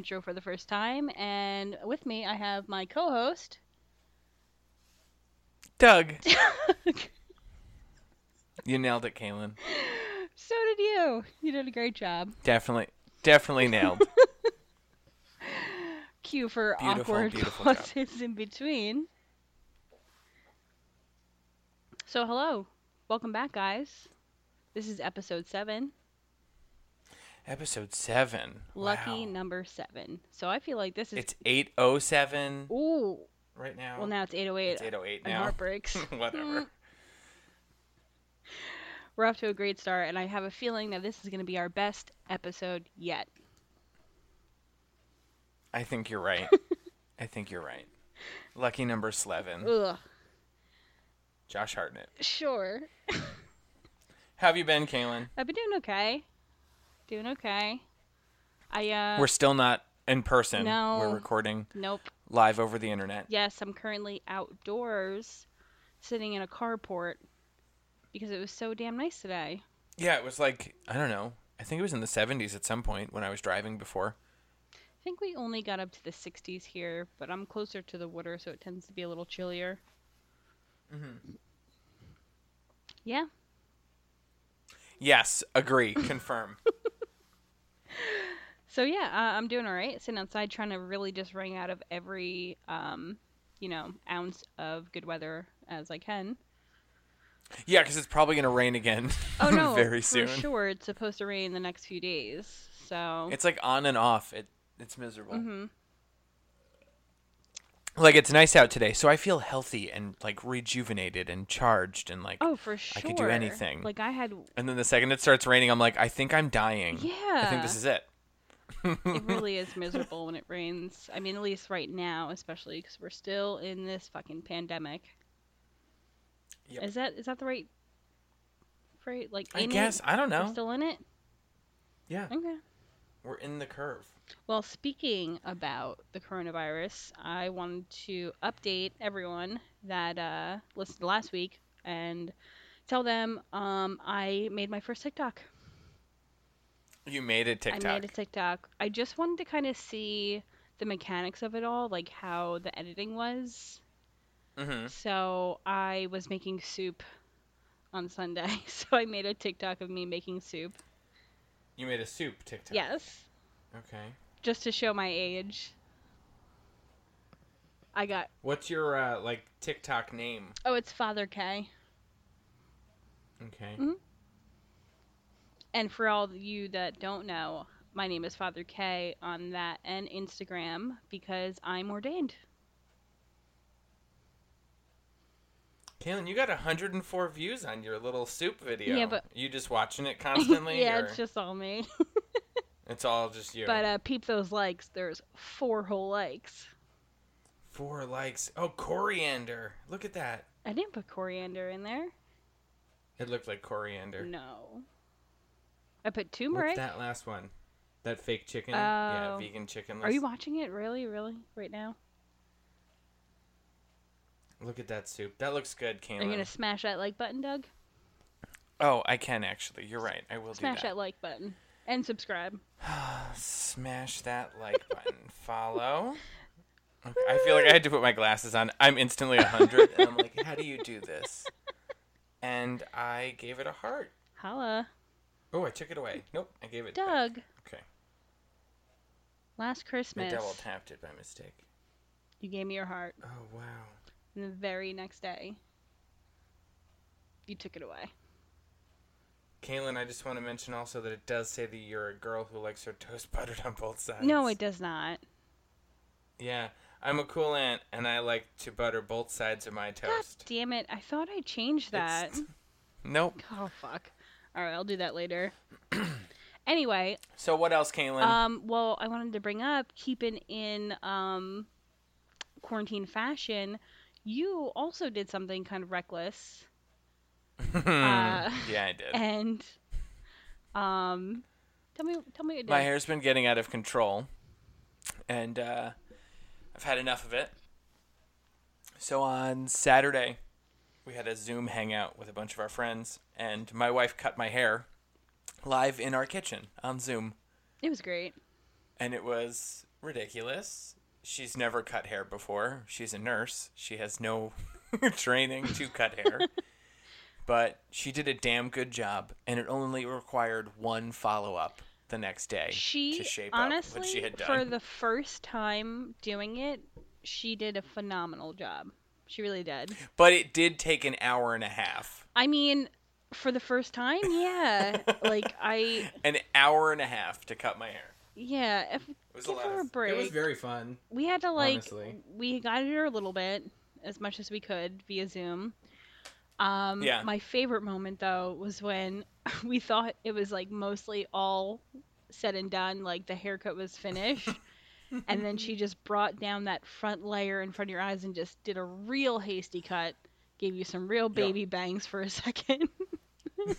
intro for the first time, and with me I have my co-host. Doug. you nailed it, Kaylin. so did you. You did a great job. Definitely, definitely nailed. Cue for Beautiful, awkward beautiful job. pauses in between. So hello, welcome back, guys. This is episode seven, Episode seven. lucky Wow. number seven. So I feel like this is. It's eight oh seven Ooh. right now. Well, now it's 808. it's eight oh eight now. heartbreaks. Whatever. We're off to a great start, and I have a feeling that this is going to be our best episode yet. I think you're right. I think you're right. Lucky number eleven. Ugh. Josh Hartnett. Sure. How have you been, Kaylin? I've been doing okay. Doing okay. I, uh. We're still not in person. no. We're recording Nope. live over the internet. Yes, I'm currently outdoors, sitting in a carport, because it was so damn nice today. Yeah, it was like I don't know. I think it was in the 70s at some point when I was driving before. I think we only got up to the 60s here, but I'm closer to the water, so it tends to be a little chillier. Mm-hmm. Yeah. Yes, agree, confirm. So yeah, uh, I'm doing all right. Sitting outside, trying to really just wring out of every, um, you know, ounce of good weather as I can. Yeah, because it's probably gonna rain again. Oh no, very for soon. sure. It's supposed to rain the next few days. So. It's like on and off. It it's miserable. hmm Like it's nice out today, so I feel healthy and like rejuvenated and charged and like. Oh, for sure. I could do anything. Like I had. And then the second it starts raining, I'm like, I think I'm dying. Yeah. I think this is it. it really is miserable when it rains. I mean, at least right now, especially because we're still in this fucking pandemic. Yep. Is that is that the right? Right, like I guess It? I don't We're know. still in it. Yeah, Okay. we're in the curve. Well, speaking about the coronavirus, I wanted to update everyone that uh, listened last week and tell them um, I made my first TikTok. You made it TikTok. I made a TikTok. I just wanted to kind of see the mechanics of it all, like how the editing was. hmm So I was making soup on Sunday, so I made a TikTok of me making soup. You made a soup TikTok. Yes, Okay. Just to show my age. I got What's your uh, like TikTok name? oh, it's Father K. Okay. Mhm. And for all of you that don't know, my name is Father K on that and Instagram because I'm ordained. Kaylin, you got 104 views on your little soup video. Yeah, but- you just watching it constantly? yeah, or it's just all me. it's all just you. But uh, peep those likes. There's four whole likes. Four likes. Oh, coriander. Look at that. I didn't put coriander in there. It looked like coriander. No. I put turmeric. What's turmeric. that last one? That fake chicken? yeah, Oh. vegan chicken. Are you watching it really, really right now? Look at that soup. That looks good, Kaylin. Are you gonna smash that like button, Doug? Oh, I can actually. You're right. I will Smash do that that. like button and subscribe. Smash that like button. Follow. Okay, I feel like I had to put my glasses on. I'm instantly a hundred, and I'm like, how do you do this? And I gave it a heart. Holla, Oh, I took it away. Nope, I gave it. back. Doug. Okay, Last I Christmas, double tapped it by mistake. you gave me your heart, Oh wow. and the very next day, you took it away. Kaylin, I just want to mention also that it does say that you're a girl who likes her toast buttered on both sides. No, it does not. Yeah, I'm a cool aunt, and I like to butter both sides of my God toast. damn it! I thought I changed that. It's- Nope. Oh fuck. All right, I'll do that later. anyway, So what else, Kaylin? um, well, I wanted to bring up keeping in um, quarantine fashion. You also did something kind of reckless, uh, yeah, I did. and um, tell me, tell me what. My hair's been getting out of control, and uh, I've had enough of it. So on Saturday, we had a Zoom hangout with a bunch of our friends, and my wife cut my hair live in our kitchen on Zoom. It was great. And it was ridiculous. She's never cut hair before. She's a nurse. She has no training to cut hair. but she did a damn good job, and it only required one follow up the next day She to shape honestly, up what she had done. for the first time doing it, she did a phenomenal job. She really did. But it did take an hour and a half. I mean, for the first time, yeah. like I, An hour and a half to cut my hair. yeah. If, It was give a her a break. It was very fun. we had to like honestly. we guided her a little bit as much as we could via Zoom. Um, Yeah. My favorite moment though was when we thought it was like mostly all said and done, like the haircut was finished, and then she just brought down that front layer in front of your eyes and just did a real hasty cut, gave you some real baby bangs for a second,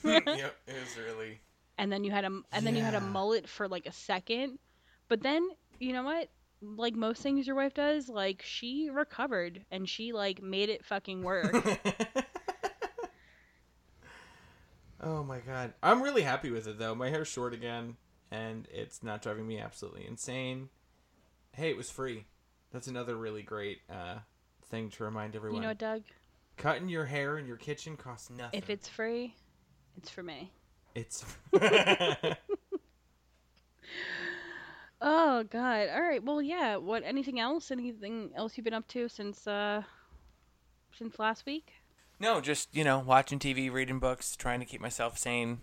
yep, it was really. and then you had a and then you had a mullet for like a second, but then you know what? Like most things your wife does, like she recovered and she like made it fucking work. Oh my god. I'm really happy with it though. My hair's short again and it's not driving me absolutely insane. Hey, it was free. That's another really great uh, thing to remind everyone. you know what, Doug? Cutting your hair in your kitchen costs nothing. If it's free, it's for me. it's Oh god. All right. Well, yeah. What? Anything else? Anything else you've been up to since uh since last week? No, just you know, watching TV, reading books, trying to keep myself sane.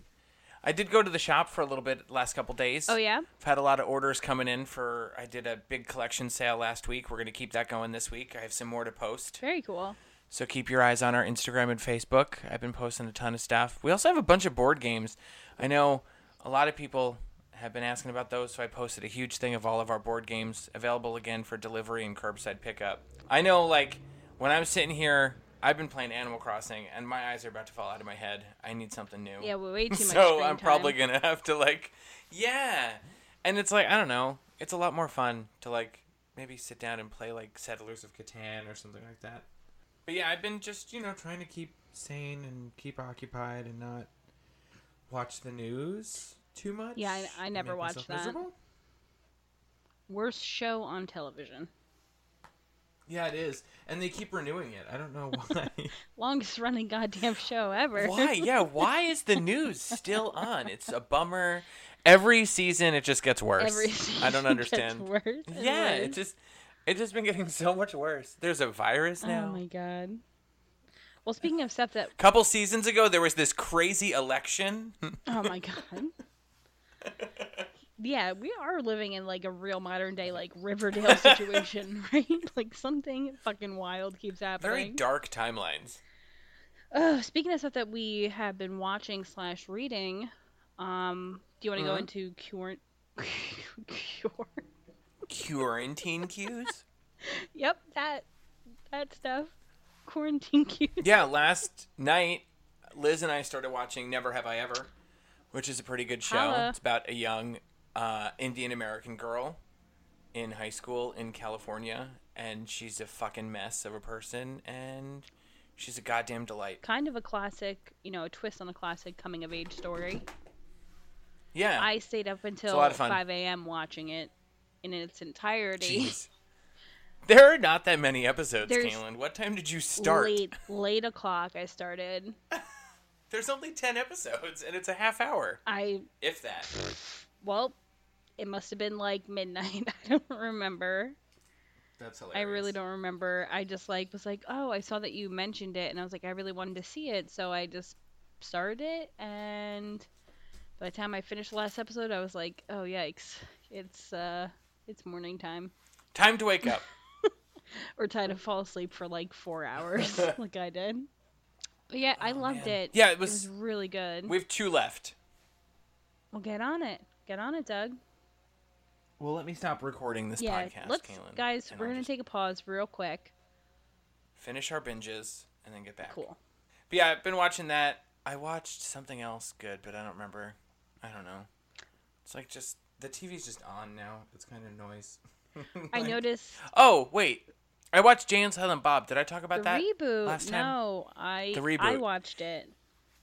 I did go to the shop for a little bit the last couple days. Oh yeah. I've had a lot of orders coming in for. I did a big collection sale last week. We're gonna keep that going this week. I have some more to post. Very cool. So keep your eyes on our Instagram and Facebook. I've been posting a ton of stuff. We also have a bunch of board games. I know a lot of people have been asking about those, so I posted a huge thing of all of our board games available again for delivery and curbside pickup. I know, like, when I'm sitting here, I've been playing Animal Crossing, and my eyes are about to fall out of my head. I need something new. Yeah, we way too much. so I'm probably gonna have to like, yeah. And it's like I don't know. It's a lot more fun to like maybe sit down and play like Settlers of Catan or something like that. But yeah, I've been just you know trying to keep sane and keep occupied and not watch the news too much. Yeah, I- I never watch that. miserable. worst show on television. Yeah, it is. And they keep renewing it. I don't know why. Longest running goddamn show ever. Why? Yeah, why is the news still on? It's a bummer. Every season it just gets worse. Every I don't gets understand. worse and Yeah, worse. it just it's just been getting so much worse. There's a virus oh, now. Oh my god. Well, speaking of stuff that. couple seasons ago there was this crazy election. Oh my god. Yeah, we are living in like a real modern day like Riverdale situation, right? Like something fucking wild keeps happening. Very dark timelines. Uh, speaking of stuff that we have been watching slash reading, um, do you want to go Mhm. into cure? cure? Quarantine cues? Yep, that that stuff. Quarantine cue. yeah, last night Liz and I started watching Never Have I Ever, which is a pretty good show. Holla. It's about a young uh, Indian American girl in high school in California, and she's a fucking mess of a person, and she's a goddamn delight. Kind of a classic, you know, a twist on a classic coming of age story. Yeah. I stayed up until lot of fun. 5 a.m. watching it in its entirety. Jeez. There are not that many episodes, There's. What time did you start? Late, late o'clock. I started. There's only 10 episodes, and it's a half hour, I if that. well, it must have been like midnight. I don't remember. That's hilarious. I really don't remember. I just like was like, oh, I saw that you mentioned it, and I was like, I really wanted to see it, so I just started it. And by the time I finished the last episode, I was like, oh yikes, it's uh, it's morning time, Time to wake up. or time to fall asleep for like four hours, like I did. But yeah, I loved Oh, man. it. Yeah, it It was was. really good. We have two left. Well, get on it. Get on it, Doug. Well, let me stop recording this yeah, podcast, let's Kaylin. guys. We're I'll gonna just take a pause real quick. finish our binges and then get back. Cool. But yeah, I've been watching that. I watched something else good, but I don't remember. I don't know. It's like just The TV's just on now. It's kind of noise. I noticed oh wait, I watched Jay and Silent Bob. Did I talk about the that reboot. last time? No, I The I watched it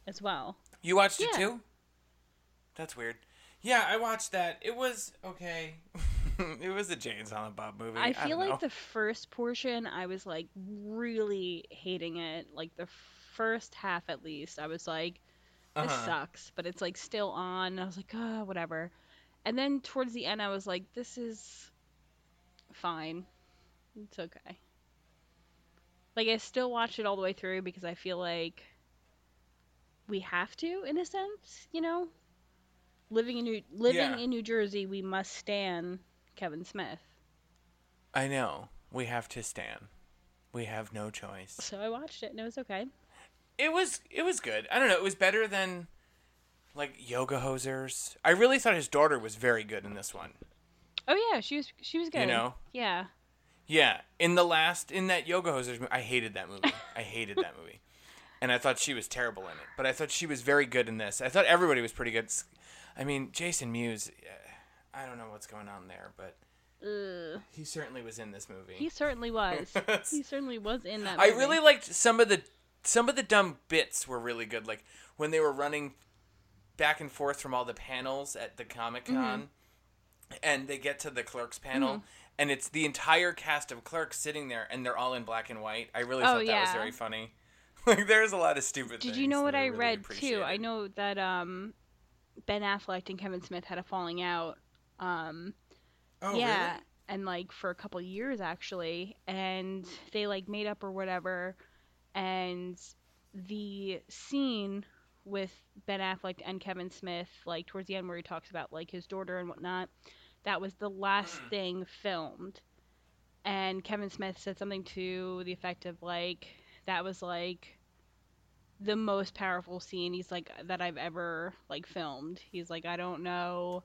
as well. You watched it too. That's weird. Yeah, I watched that. It was okay. it was a Jay and Silent Bob movie. I feel don't like the first portion I was like really hating it. Like the first half at least, I was like, this Uh-huh. sucks. But it's like still on. And I was like, oh, whatever. And then towards the end, I was like, this is fine. It's okay. Like I still watch it all the way through because I feel like we have to, in a sense, you know. Living in New living Yeah. in New Jersey, we must stand Kevin Smith. I know. We have to stand. We have no choice. So I watched it and it was okay. It was it was good. I don't know. It was better than like Yoga Hosers. I really thought his daughter was very good in this one. Oh yeah, she was she was good. You know? Yeah. Yeah, in the last in that Yoga Hosers, I hated that movie. I hated that movie, and I thought she was terrible in it. But I thought she was very good in this. I thought everybody was pretty good. I mean, Jason Mewes. I don't know what's going on there, but he certainly was in this movie. He certainly was. he certainly was in that. I really liked some of the some of the dumb bits were really good. Like when they were running back and forth from all the panels at the Comic Con, Mm-hmm. and they get to the Clerks panel, and it's the entire cast of Clerks sitting there, and they're all in black and white. I really Oh, thought that was very funny. Like there's a lot of stupid. Did you know what that I really read too? I know that um, Ben Affleck and Kevin Smith had a falling out. Um, Oh, yeah, really? and like for a couple years actually, and they like made up or whatever, and the scene with Ben Affleck and Kevin Smith, like towards the end where he talks about like his daughter and whatnot, that was the last thing filmed. And Kevin Smith said something to the effect of like that was like the most powerful scene he's like that I've ever like filmed. He's like I don't know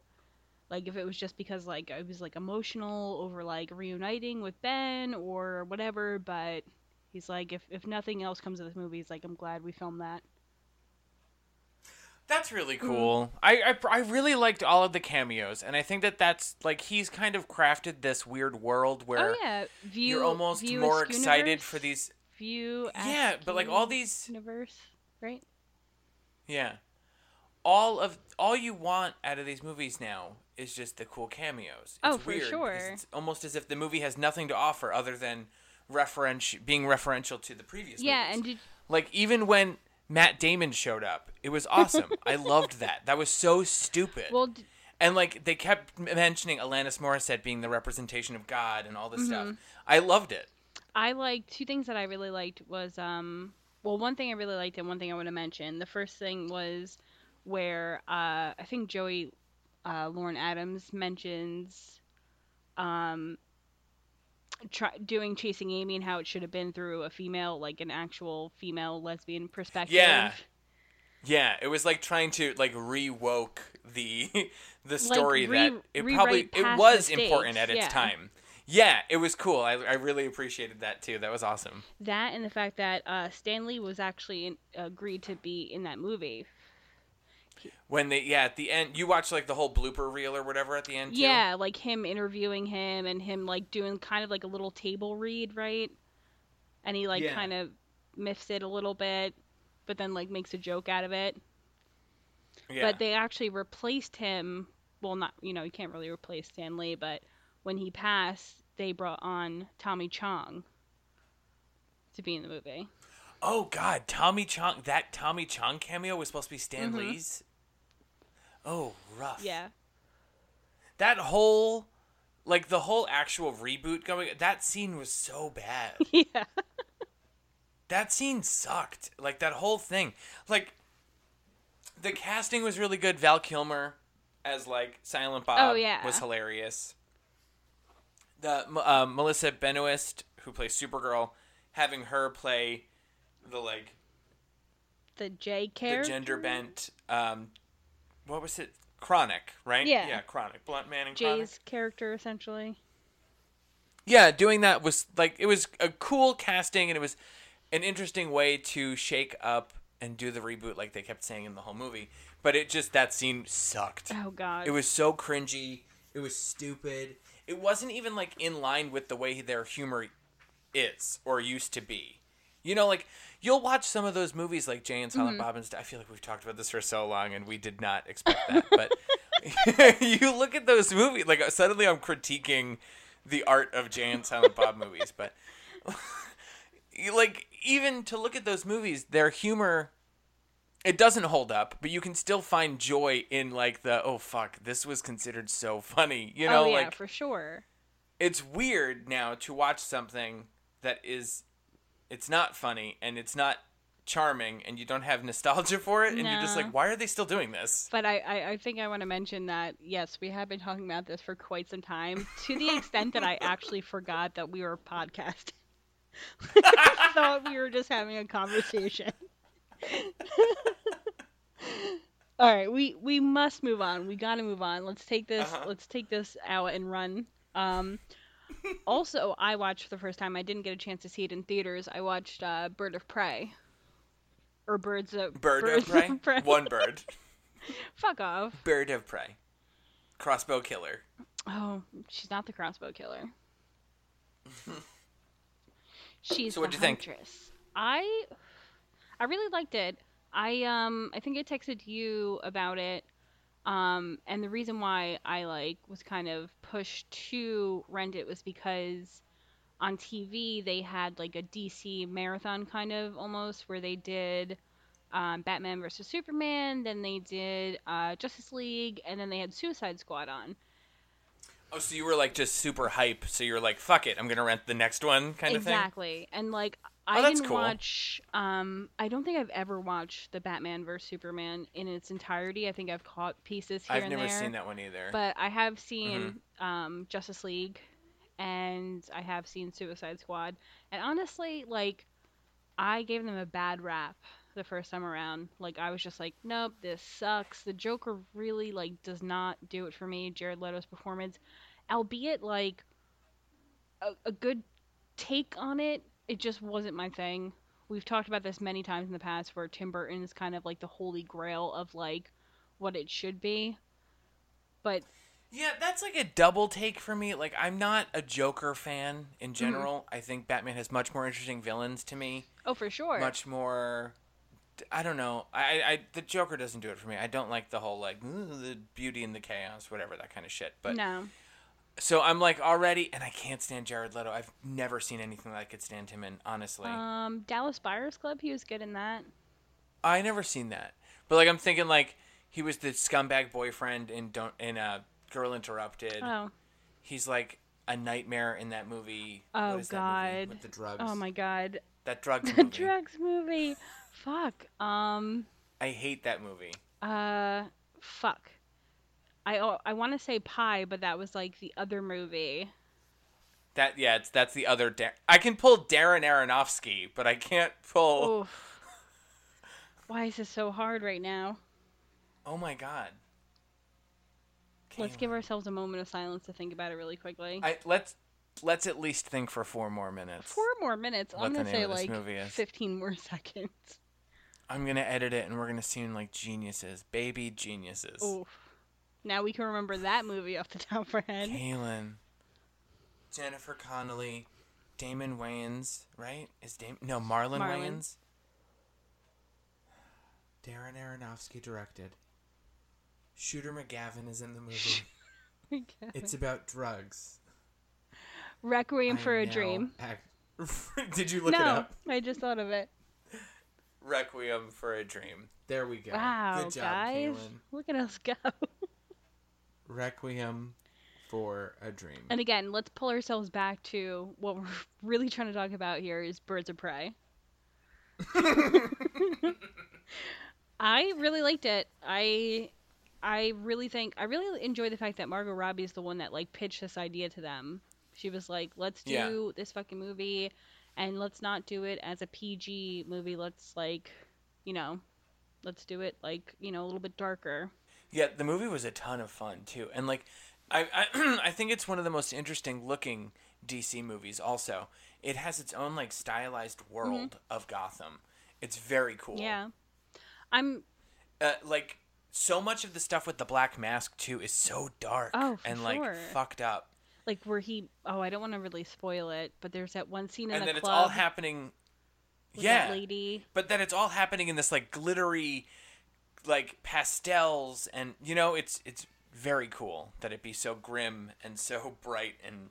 like if it was just because like I was like emotional over like reuniting with Ben or whatever, but he's like if if nothing else comes of this movie, he's like I'm glad we filmed that. That's really Mm-hmm. cool. I, I I really liked all of the cameos, and I think that that's like he's kind of crafted this weird world where oh yeah, view. you're almost view more excited universe, for these. View. Yeah, but like all these universe, right? Yeah. All of all you want out of these movies now is just the cool cameos. It's Oh, for sure. It's almost as if the movie has nothing to offer other than referential being referential to the previous Yeah, movies. and did like even when Matt Damon showed up, it was awesome. I loved that. That was so stupid. well, d- and like they kept mentioning Alanis Morissette being the representation of God and all this Mm-hmm. stuff. I loved it. I like two things that I really liked was um well one thing I really liked and one thing I want to mention. The first thing was where uh I think Joey uh Lauren Adams mentions um try, doing chasing Amy and how it should have been through a female like an actual female lesbian perspective. Yeah. Yeah, it was like trying to like re-woke the the story re- that it probably it was mistakes, important at its yeah. time. Yeah, it was cool. I, I really appreciated that too. That was awesome. That and the fact that uh Stan Lee was actually in, agreed to be in that movie. When they yeah at the end you watch like the whole blooper reel or whatever at the end. Too? Yeah, like him interviewing him and him like doing kind of like a little table read, right? And he like Yeah. kind of miffs it a little bit, but then like makes a joke out of it. yeah. But they actually replaced him. Well, not you know you can't really replace Stan Lee, but when he passed, they brought on Tommy Chong to be in the movie. oh God, Tommy Chong. That Tommy Chong cameo was supposed to be Stan Mhm. Lee's. Oh, rough. Yeah. That whole like the whole actual reboot going. That scene was so bad. yeah. that scene sucked. Like that whole thing. Like the casting was really good. Val Kilmer as like Silent Bob Oh, yeah. was hilarious. The uh, Melissa Benoist who plays Supergirl, having her play the like The J the character. gender bent. Um, what was it? Chronic, right? Yeah. Yeah, Chronic. Blunt Man and Chronic. Jay's character essentially. yeah, doing that was like it was a cool casting and it was an interesting way to shake up and do the reboot like they kept saying in the whole movie. But it just that scene sucked. Oh God. It was so cringy. It was stupid. It wasn't even like in line with the way their humor is or used to be. You know, like you'll watch some of those movies like Jay and Mm-hmm. Silent Bob and stuff. I feel like we've talked about this for so long and we did not expect that. But you look at those movies, like suddenly I'm critiquing the art of Jay and Silent Bob movies, but like even to look at those movies, their humor it doesn't hold up, but you can still find joy in like the oh fuck, this was considered so funny. You oh, know, oh yeah, like for sure. it's weird now to watch something that is it's not funny and it's not charming and you don't have nostalgia for it and you're just like why are they still doing this But I, I, I think I want to mention that yes, we have been talking about this for quite some time, to the extent that I actually forgot that we were podcasting. I thought we were just having a conversation. All right, we we must move on. We got to move on. Let's take this. Uh-huh. Let's take this out and run. Um, also, I watched for the first time. I didn't get a chance to see it in theaters. I watched uh, Bird of Prey, or Birds of bird Birds of prey one bird Fuck off. bird of prey crossbow killer Oh, she's not the crossbow killer. she's So what do you think? I I really liked it. I um I think I texted you about it. Um and the reason why I like was kind of pushed to rent it was because on TV they had like a DC marathon kind of almost where they did um, Batman versus Superman, then they did uh, Justice League, and then they had Suicide Squad on. oh so you were like just super hype so you're like fuck it i'm gonna rent the next one kind of thing exactly and like i Oh, that's didn't cool. watch um i don't think i've ever watched the batman vs superman in its entirety. I think i've caught pieces here i've and never seen that one either. but i have seen Mm-hmm. um justice league and i have seen suicide squad. And honestly like i gave them a bad rap the first time around. Like i was just like nope this sucks. The joker really like does not do it for me jared leto's performance. Albeit like a, a good take on it it just wasn't my thing we've talked about this many times in the past where tim burton is kind of like the holy grail of like what it should be but Yeah, that's like a double take for me. Like, I'm not a Joker fan in mm-hmm. general. I think Batman has much more interesting villains to me. oh for sure Much more. I don't know. I, I the Joker doesn't do it for me. I don't like the whole like the beauty and the chaos, whatever that kind of shit. But no so I'm like already, and I can't stand Jared Leto. I've never seen anything that I could stand him in. Honestly, um dallas buyers club he was good in that I never seen that. But like, I'm thinking like he was the scumbag boyfriend in don't in uh, Girl Interrupted. oh He's like a nightmare in that movie. Oh, what is that movie? God. with the drugs. oh my god That drugs the movie. drugs movie fuck um I hate that movie. uh fuck i i want to say Pi but that was like the other movie That yeah, it's that's the other. Dar- I can pull Darren Aronofsky, but I can't pull. Oof. why is this so hard right now Oh my god. let's Kayla. give ourselves a moment of silence to think about it really quickly I let's let's at least think for four more minutes. four more minutes What i'm gonna say like 15 more seconds I'm gonna edit it, and we're gonna seem like geniuses, baby geniuses. Oof. Now we can remember that movie off the top of our head. Kaylin, Jennifer Connelly, Damon Wayans, right? Is Damon no Marlon, Marlon. Wayans? Darren Aronofsky directed. Shooter McGavin is in the movie. It's about drugs. Requiem I for a Dream. act- Did you look no, it up? I just thought of it. Requiem for a Dream. There we go. Wow, Good job, guys. Kaylin. Look at us go. Requiem for a Dream. and again, let's pull ourselves back to what we're really trying to talk about here is Birds of Prey. I really liked it. I I really think I really enjoy the fact that Margot Robbie is the one that like pitched this idea to them. She was like, "Let's do Yeah. this fucking movie, and let's not do it as a PG movie. Let's like, you know, let's do it like you know a little bit darker." Yeah, the movie was a ton of fun too, and like, I I, I think it's one of the most interesting looking DC movies. Also, it has its own like stylized world of Gotham. It's very cool. Mm-hmm. Yeah, I'm uh, like so much of the stuff with the Black Mask too is so dark Oh, and like sure. fucked up. like where he. Oh, I don't want to really spoil it, but there's that one scene in and the then it's all happening. Yeah. lady. but then it's all happening in this like glittery like pastels and you know it's it's very cool that it be so grim and so bright and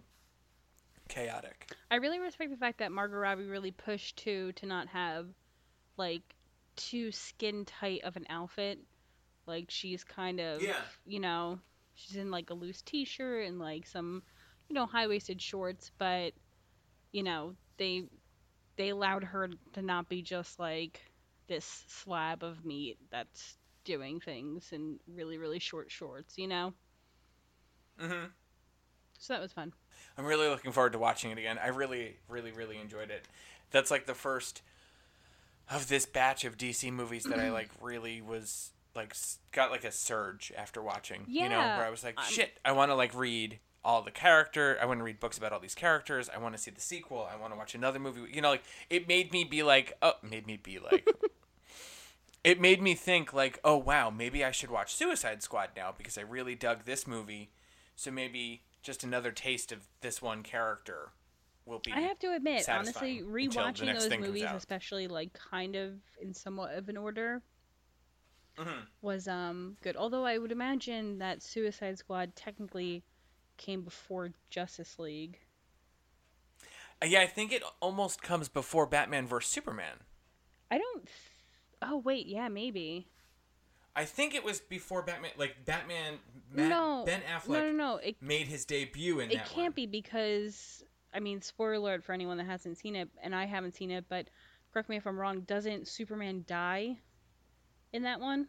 chaotic I really respect the fact that Margot Robbie really pushed to to not have like too skin tight of an outfit. Like she's kind of Yeah. you know, she's in like a loose t-shirt and like some you know high-waisted shorts, but you know, they they allowed her to not be just like this slab of meat that's doing things in really really short shorts, you know? mm-hmm. So that was fun. i'm really looking forward to watching it again i really really really enjoyed it that's like the first of this batch of dc movies that i like really was like got like a surge after watching you know Yeah, where i was like I'm- shit i want to like read all the character i want to read books about all these characters i want to see the sequel i want to watch another movie you know like it made me be like oh made me be like it made me think like oh wow maybe i should watch suicide squad now because i really dug this movie so maybe just another taste of this one character will be I have to admit, honestly, rewatching those movies, especially like kind of in somewhat of an order, Mhm. was um good. Although I would imagine that Suicide Squad technically came before Justice League. Uh, yeah i think it almost comes before batman vs superman I don't. Oh wait, yeah, maybe. i think it was before batman like batman Matt, no, ben affleck no, no, no. It made his debut in it that can't one. be because I mean, spoiler alert for anyone that hasn't seen it, and I haven't seen it, but correct me if I'm wrong. Doesn't Superman die in that one?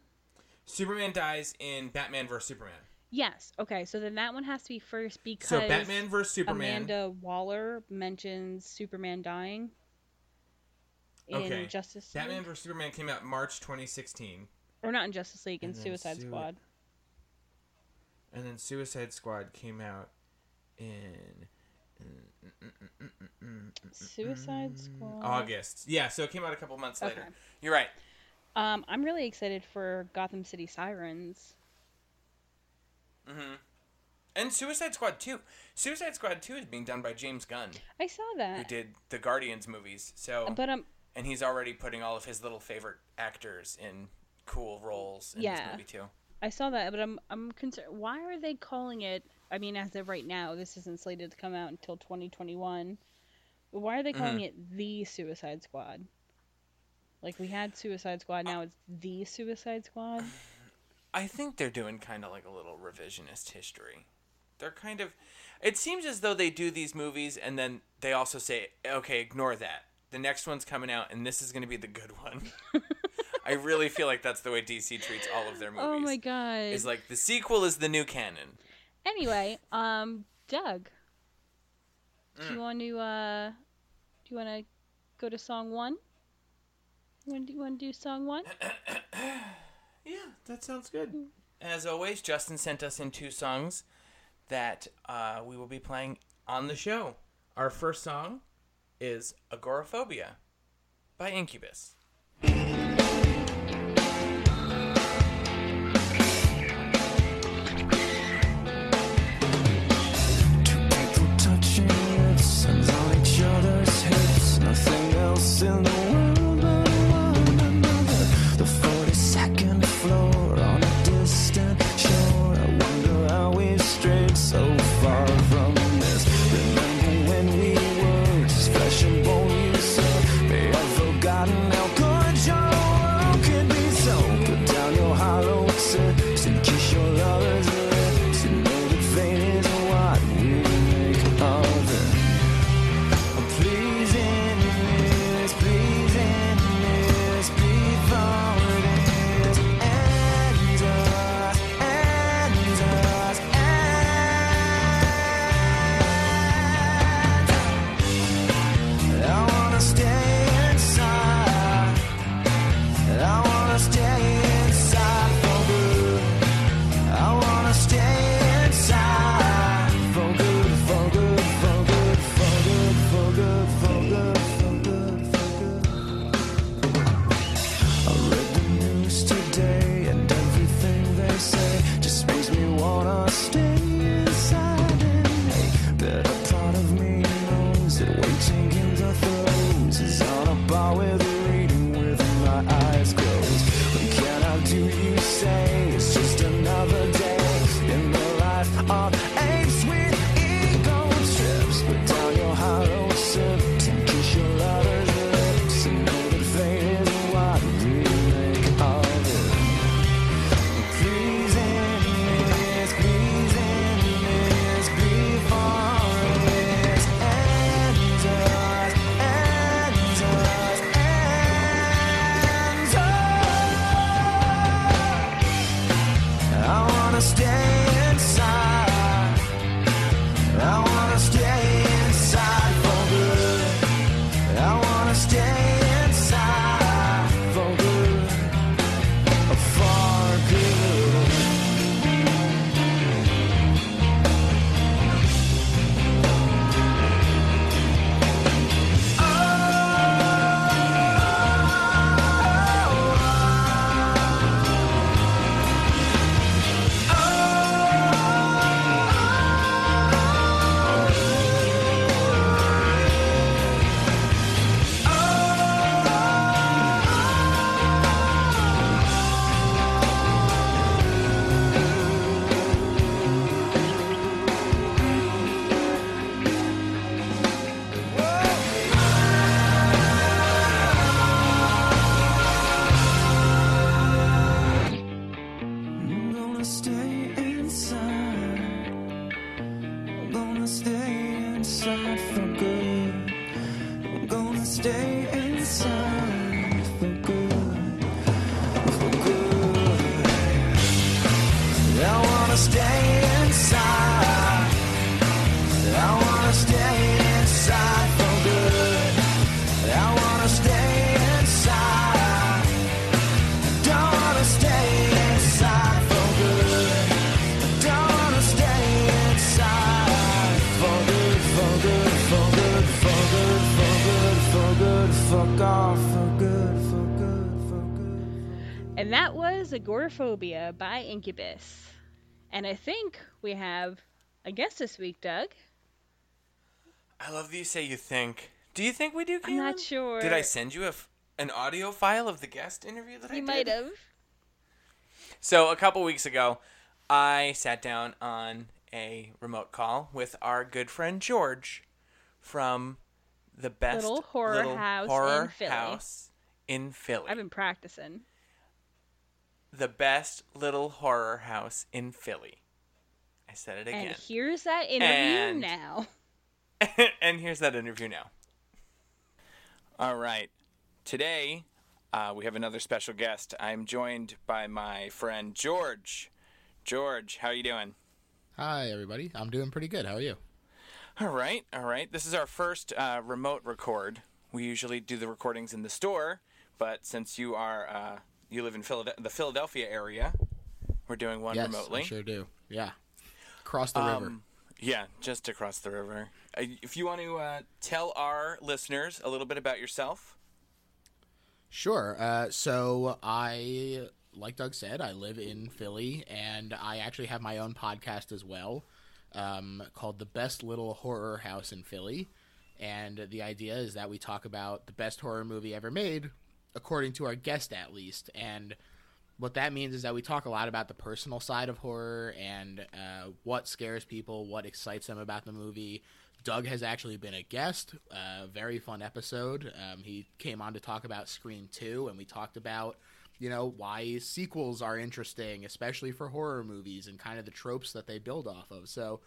superman dies in batman vs superman Yes. Okay. So then that one has to be first because so batman vs superman Amanda Waller mentions Superman dying in Okay. Justice batman League, vs superman came out march 2016 or not in Justice League, in Suicide Sui- Squad. and then suicide squad came out in Suicide Squad. august yeah so it came out a couple months later Okay. you're right Um, I'm really excited for Gotham City Sirens. Mm-hmm. And Suicide Squad 2. Suicide Squad 2 is being done by James Gunn, I saw that. who did the Guardians movies. So, but um, and he's already putting all of his little favorite actors in cool roles in Yeah. this movie too. I saw that, but I'm I'm concerned. Why are they calling it? I mean, as of right now, this isn't slated to come out until 2021. But why are they calling Mm-hmm. it the Suicide Squad? Like we had Suicide Squad, now it's the Suicide Squad. I think they're doing kind of like a little revisionist history. They're kind of. It seems as though they do these movies and then they also say, okay, ignore that. The next one's coming out and this is going to be the good one. I really feel like that's the way DC treats all of their movies. Oh my god. Is like the sequel is the new canon. Anyway, um, Doug, do Mm. you want to uh, do you want to go to song one? When do, you want to do song one? Yeah, that sounds good. As always, Justin sent us in two songs that uh, we will be playing on the show. Our first song is Agoraphobia by Incubus. Agoraphobia by Incubus. And I think we have a guest this week, Doug. I love that you say you think. Do you think we do? I'm not sure. Did I send you a f- an audio file of the guest interview that I You did? might have. So a couple weeks ago, I sat down on a remote call with our good friend George from the best Little horror little house horror Philly. house in Philly. I've been practicing. The best little horror house in Philly. I said it again. And here's that interview And- now. and here's that interview now. All right. Today, uh, we have another special guest. I'm joined by my friend George. George, how are you doing? Hi, everybody. I'm doing pretty good. How are you? All right, all right. This is our first uh, remote record. We usually do the recordings in the store, but since you are uh, you live in the Philadelphia area, we're doing one yes, remotely. I sure do. Yeah. Across the river. Um, yeah, just across the river. Uh, if you want to uh, tell our listeners a little bit about yourself. Sure. Uh, so I, like Doug said, I live in Philly, and I actually have my own podcast as well, um, called the Best Little Horror House in Philly. And the idea is that we talk about the best horror movie ever made, according to our guest at least. And what that means is that we talk a lot about the personal side of horror and uh, what scares people, what excites them about the movie. Doug has actually been a guest. A very fun episode. Um, he came on to talk about Scream 2, and we talked about, you know, why sequels are interesting, especially for horror movies and kind of the tropes that they build off of. So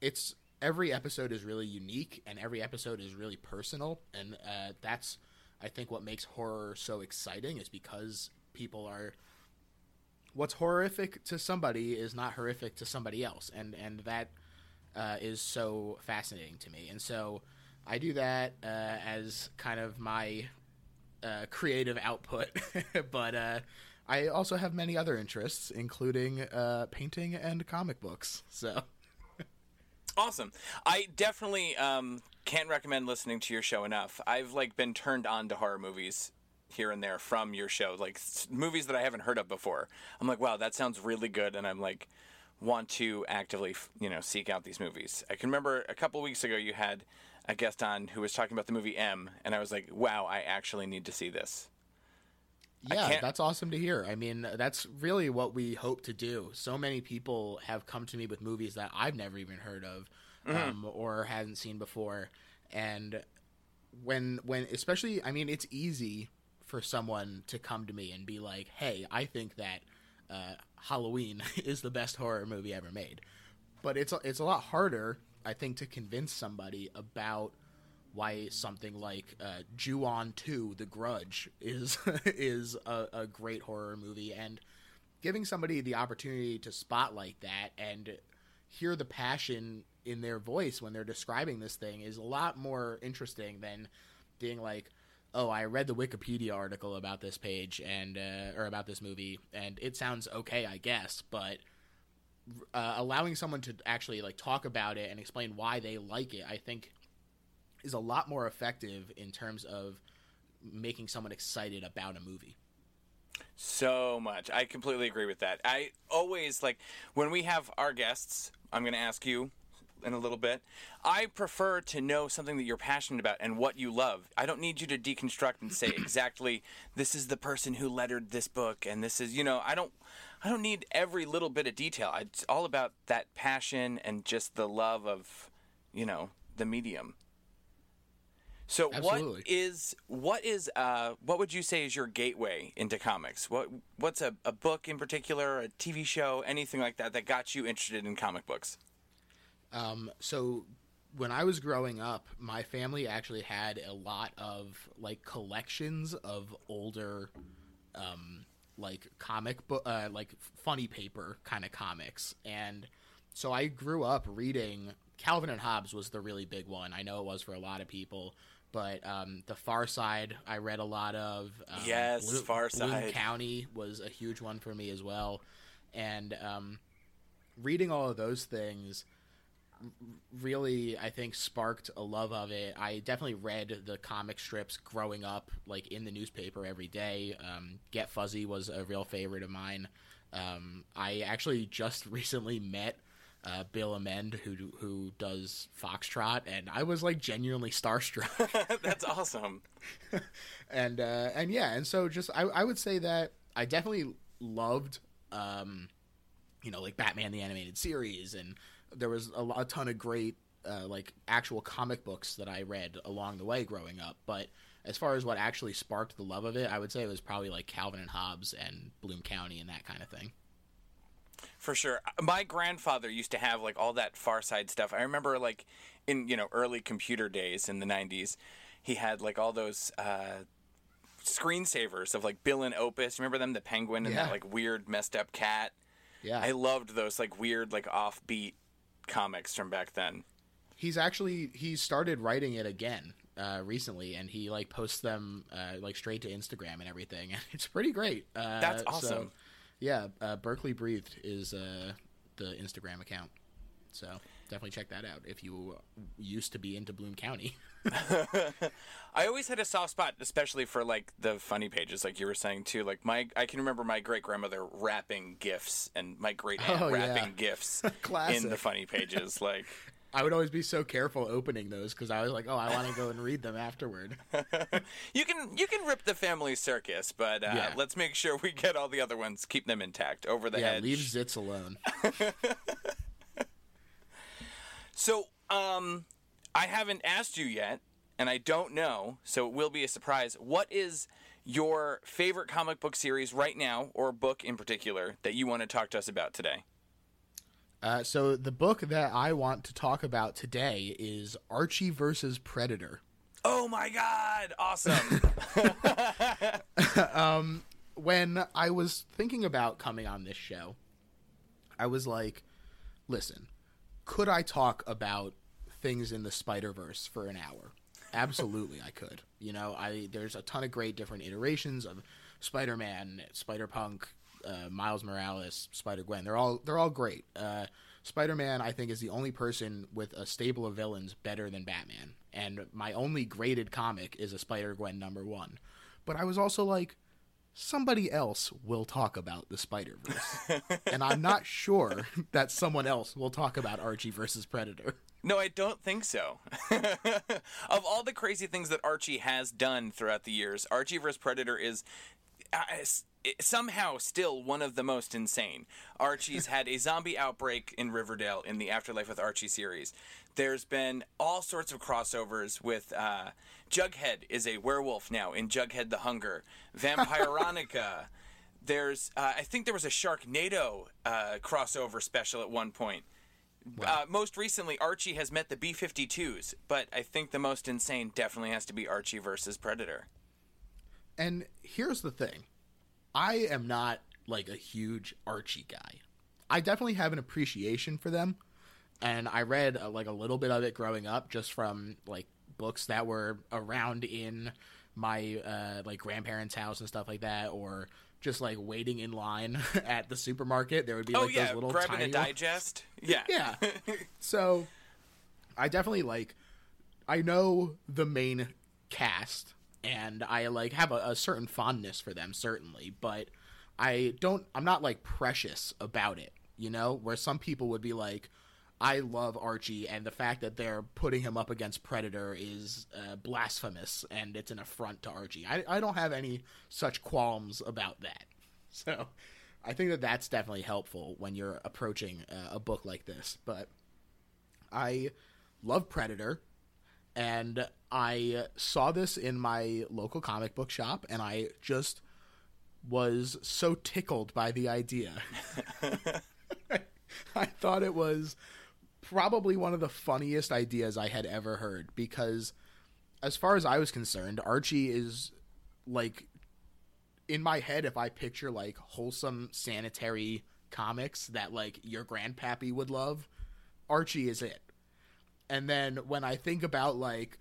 it's every episode is really unique, and every episode is really personal, and uh, that's I think what makes horror so exciting is because people are what's horrific to somebody is not horrific to somebody else, and and that uh, is so fascinating to me. And so I do that uh, as kind of my uh, creative output, but uh, I also have many other interests, including uh, painting and comic books. So Awesome. I definitely um, can't recommend listening to your show enough. I've like been turned on to horror movies here and there from your show, like movies that I haven't heard of before. I'm like, wow, that sounds really good, and I'm like, want to actively, you know, seek out these movies. I can remember a couple weeks ago you had a guest on who was talking about the movie M, and I was like, wow, I actually need to see this. Yeah, that's awesome to hear. I mean, that's really what we hope to do. So many people have come to me with movies that I've never even heard of um, or hadn't seen before, and when when especially, I mean, it's easy for someone to come to me and be like, "Hey, I think that uh, Halloween is the best horror movie ever made," but it's a, it's a lot harder, I think, to convince somebody about why something like uh, Ju-on 2 The Grudge is is a, a great horror movie and giving somebody the opportunity to spotlight that and hear the passion in their voice when they're describing this thing is a lot more interesting than being like, "Oh, I read the Wikipedia article about this page and uh, or about this movie, and it sounds okay, I guess." But uh, allowing someone to actually like talk about it and explain why they like it, I think, is a lot more effective in terms of making someone excited about a movie. So much. I completely agree with that. I always like when we have our guests, I'm going to ask you in a little bit. I prefer to know something that you're passionate about and what you love. I don't need you to deconstruct and say exactly this is the person who lettered this book and this is, you know, I don't I don't need every little bit of detail. It's all about that passion and just the love of, you know, the medium. So Absolutely. what is what is uh what would you say is your gateway into comics? What what's a, a book in particular, a TV show, anything like that that got you interested in comic books? Um, so when I was growing up, my family actually had a lot of like collections of older, um, like comic book, uh, like funny paper kind of comics, and so I grew up reading Calvin and Hobbes was the really big one. I know it was for a lot of people. But um, the Far Side, I read a lot of. Um, Yes, Blue- Far Bloom Side. County was a huge one for me as well, and um, reading all of those things really i think sparked a love of it i definitely read the comic strips growing up like in the newspaper every day um, get fuzzy was a real favorite of mine um, i actually just recently met uh, bill amend who who does foxtrot and i was like genuinely starstruck That's awesome. and uh, and yeah, and so just I, I would say that I definitely loved, um, you know, like Batman the animated series, and there was a, a ton of great uh, like actual comic books that I read along the way growing up. But as far as what actually sparked the love of it, I would say it was probably like Calvin and Hobbes and Bloom County and that kind of thing. For sure. My grandfather used to have like all that Far Side stuff. I remember like in, you know, early computer days in the 90s, he had like all those uh screensavers of like Bill and Opus. Remember them, the penguin and Yeah. that like weird messed up cat? Yeah, I loved those like weird like offbeat comics from back then. he's actually he started writing it again uh, recently, and he like posts them uh, like straight to Instagram and everything, and it's pretty great. Uh, That's so, awesome. Yeah, uh, Berkeley Breathed is uh, the Instagram account, so definitely check that out if you used to be into Bloom County. I always had a soft spot, especially for like the funny pages, like you were saying too. Like my, I can remember my great grandmother wrapping gifts and my great aunt Oh, wrapping gifs Classic. in the funny pages. Like, I would always be so careful opening those because I was like, oh, I want to go and read them afterward. you can you can rip the family circus, but uh, Yeah. let's make sure we get all the other ones, keep them intact over the yeah, edge. leave Zits alone. So, um, I haven't asked you yet, and I don't know, so it will be a surprise. What is your favorite comic book series right now, or book in particular, that you want to talk to us about today? Uh, so the book that I want to talk about today is Archie versus Predator. Oh my God! Awesome. when I was thinking about coming on this show, I was like, listen, could I talk about things in the Spider Verse for an hour? Absolutely, I could. You know, I there's a ton of great different iterations of Spider Man, Spider Punk, uh, Miles Morales, Spider Gwen. They're all they're all great. Uh, Spider Man, I think, is the only person with a stable of villains better than Batman. And my only graded comic is a Spider Gwen number one. But I was also like, somebody else will talk about the Spider Verse, and I'm not sure that someone else will talk about Archie versus Predator. No, I don't think so. of all the crazy things that Archie has done throughout the years, Archie vs. Predator is s- somehow still one of the most insane. Archie's had a zombie outbreak in Riverdale in the Afterlife with Archie series. There's been all sorts of crossovers with uh, Jughead is a werewolf now in Jughead the Hunger, Vampironica. There's, uh, I think there was a Sharknado uh, crossover special at one point. Uh, most recently, Archie has met the B 52s, but I think the most insane definitely has to be Archie versus Predator. And here's the thing I am not like a huge Archie guy. I definitely have an appreciation for them, and I read uh, like a little bit of it growing up, just from like books that were around in my uh, like grandparents' house and stuff like that, or just like waiting in line at the supermarket. There would be like oh yeah, those little grabbing tiny a ones. digest. Yeah. Yeah. so I definitely like I know the main cast and I like have a, a certain fondness for them certainly, but I don't I'm not like precious about it, you know, where some people would be like I love Archie, and the fact that they're putting him up against Predator is uh, blasphemous, and it's an affront to Archie. I, I don't have any such qualms about that. So I think that that's definitely helpful when you're approaching uh, a book like this. But I love Predator, and I saw this in my local comic book shop, and I just was so tickled by the idea. I thought it was probably one of the funniest ideas I had ever heard because, as far as I was concerned, Archie is like in my head. If I picture like wholesome sanitary comics that like your grandpappy would love, Archie is it. And then when I think about like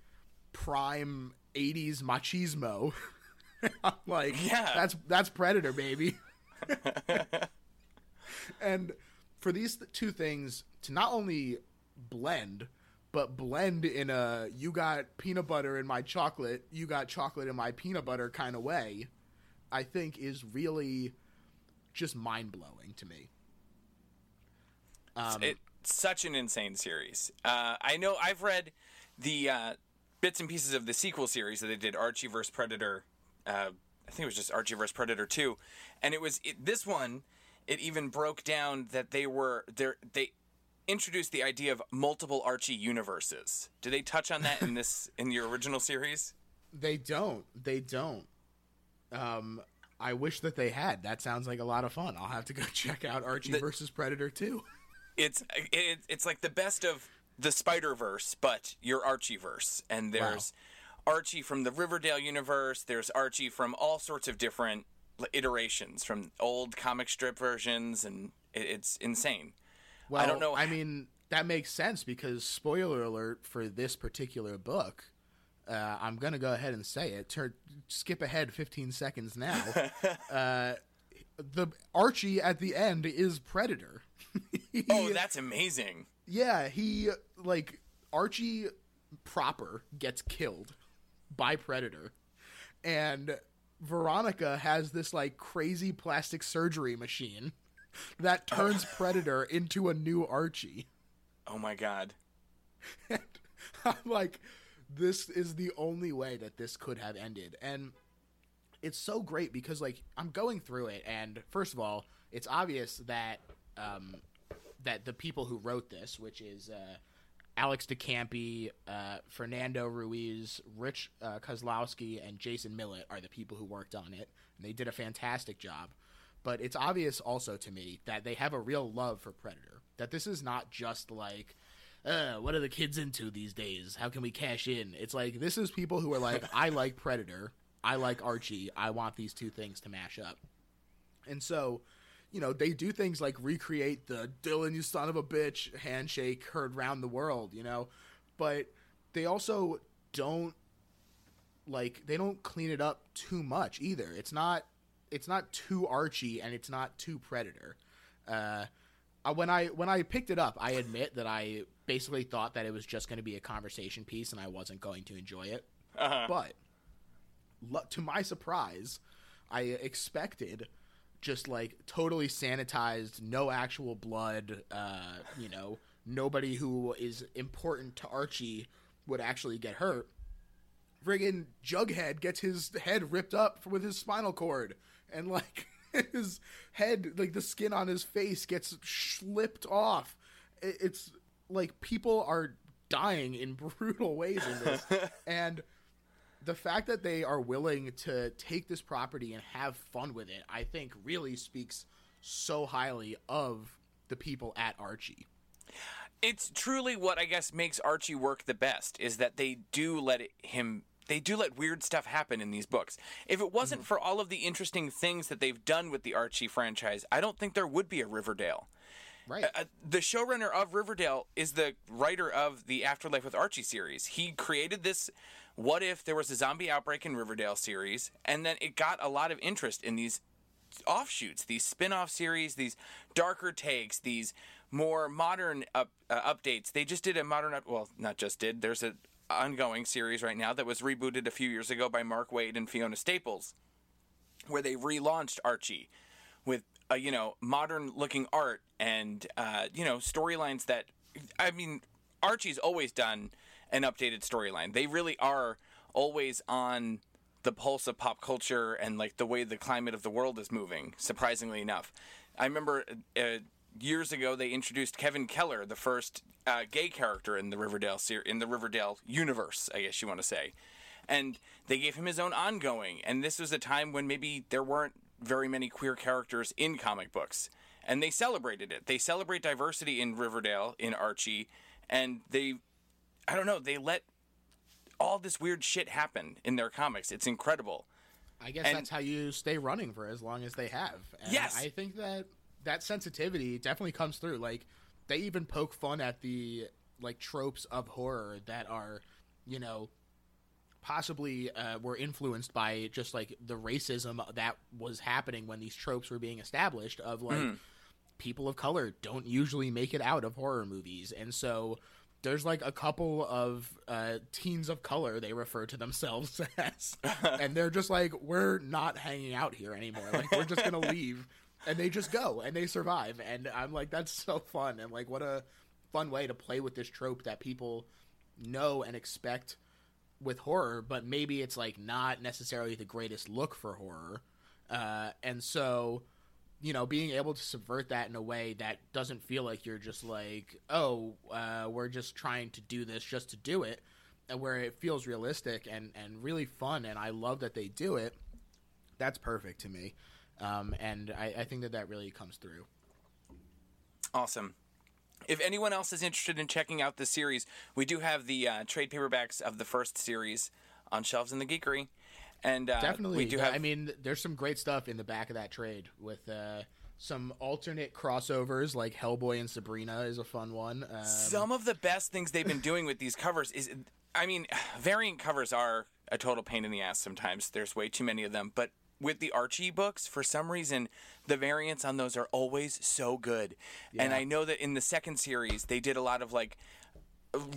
prime '80s machismo, I'm like, Yeah. that's that's Predator, baby. and for these th- two things to not only blend but blend in a you got peanut butter in my chocolate you got chocolate in my peanut butter kind of way i think is really just mind-blowing to me um, it's such an insane series. Uh, I know I've read the uh, bits and pieces of the sequel series that they did, Archie vs Predator. Uh, I think it was just Archie vs Predator two, and it was it, this one. It even broke down that they were there. They introduced the idea of multiple Archie universes. Do they touch on that in this in the original series? they don't they don't um i wish that they had that sounds like a lot of fun i'll have to go check out archie The- versus predator 2 it's it, it's like the best of the Spider Verse, but your Archie verse. And there's Archie from the Riverdale universe. There's Archie from all sorts of different iterations, from old comic strip versions, and it, it's insane. Well, I don't know- I mean, that makes sense because spoiler alert for this particular book. Uh, I'm gonna go ahead and say it. Turn, skip ahead 15 seconds now. uh, the Archie at the end is Predator. Oh, he- Oh, that's amazing. yeah, he like Archie proper gets killed by Predator, and Veronica has this like crazy plastic surgery machine that turns Predator into a new Archie. Oh my god. And I'm like, this is the only way that this could have ended. And it's so great because like I'm going through it and first of all, it's obvious that um that the people who wrote this, which is uh Alex de Campi, uh, Fernando Ruiz, Rich uh, Koslowski, and Jason Millet are the people who worked on it, and they did a fantastic job. But it's obvious also to me that they have a real love for Predator. That this is not just like, uh, what are the kids into these days? How can we cash in? It's like this is people who are like, I like Predator, I like Archie, I want these two things to mash up. And so, you know, they do things like recreate the Dillon, you son of a bitch handshake heard round the world, you know, but they also don't like they don't clean it up too much either. It's not it's not too Archie and it's not too Predator. Uh, when I when I picked it up, I admit that I basically thought that it was just going to be a conversation piece and I wasn't going to enjoy it. Uh-huh. But to my surprise, I expected just like totally sanitized, no actual blood. Uh, you know, nobody who is important to Archie would actually get hurt. Friggin' Jughead gets his head ripped up with his spinal cord, and like his head, like the skin on his face gets slipped off. It's like people are dying in brutal ways in this, and the fact that they are willing to take this property and have fun with it, I think, really speaks so highly of the people at Archie. It's truly what I guess makes Archie work the best is that they do let it, him they do let weird stuff happen in these books. If it wasn't mm-hmm. for all of the interesting things that they've done with the Archie franchise, I don't think there would be a Riverdale. Right. Uh, the showrunner of Riverdale is the writer of the Afterlife with Archie series. He created this what if there was a zombie outbreak in Riverdale series and then it got a lot of interest in these offshoots, these spin-off series, these darker takes, these more modern up, uh, updates. They just did a modern up well, not just did. There's a ongoing series right now that was rebooted a few years ago by Mark Waid and Fiona Staples where they relaunched Archie with uh, you know modern looking art and uh, you know storylines that I mean Archie's always done an updated storyline. They really are always on the pulse of pop culture and like the way the climate of the world is moving. Surprisingly enough, I remember uh, years ago they introduced Kevin Keller, the first uh, gay character in the Riverdale in the Riverdale universe, I guess you want to say, and they gave him his own ongoing. And this was a time when maybe there weren't very many queer characters in comic books, and they celebrated it. They celebrate diversity in Riverdale in Archie, and they, I don't know, they let all this weird shit happen in their comics. It's incredible. I guess And- that's how you stay running for as long as they have. And Yes. I think that that sensitivity definitely comes through. Like they even poke fun at the like tropes of horror that are, you know, possibly uh, were influenced by just like the racism that was happening when these tropes were being established of like people of color don't usually make it out of horror movies. And so there's like a couple of uh, teens of color they refer to themselves as. And they're just like we're not hanging out here anymore. Like we're just gonna leave. And they just go and they survive. And i'm like that's so fun. And like what a fun way to play with this trope that people know and expect with horror, but maybe it's like not necessarily the greatest look for horror. Uh, and so, you know, being able to subvert that in a way that doesn't feel like you're just like, oh, uh, we're just trying to do this just to do it, and where it feels realistic and, and really fun, and I love that they do it. That's perfect to me. Um, and I, I think that that really comes through. Awesome. If anyone else is interested in checking out this series, we do have the uh, trade paperbacks of the first series on shelves in the geekery, and uh, Definitely. we do have. I mean, there's some great stuff in the back of that trade with uh, some alternate crossovers, like Hellboy and Sabrina is a fun one. Um, Some of the best things they've been doing with these covers is, I mean, variant covers are a total pain in the ass sometimes. There's way too many of them. But with the Archie books, for some reason, the variants on those are always so good. And I know that in the second series, they did a lot of like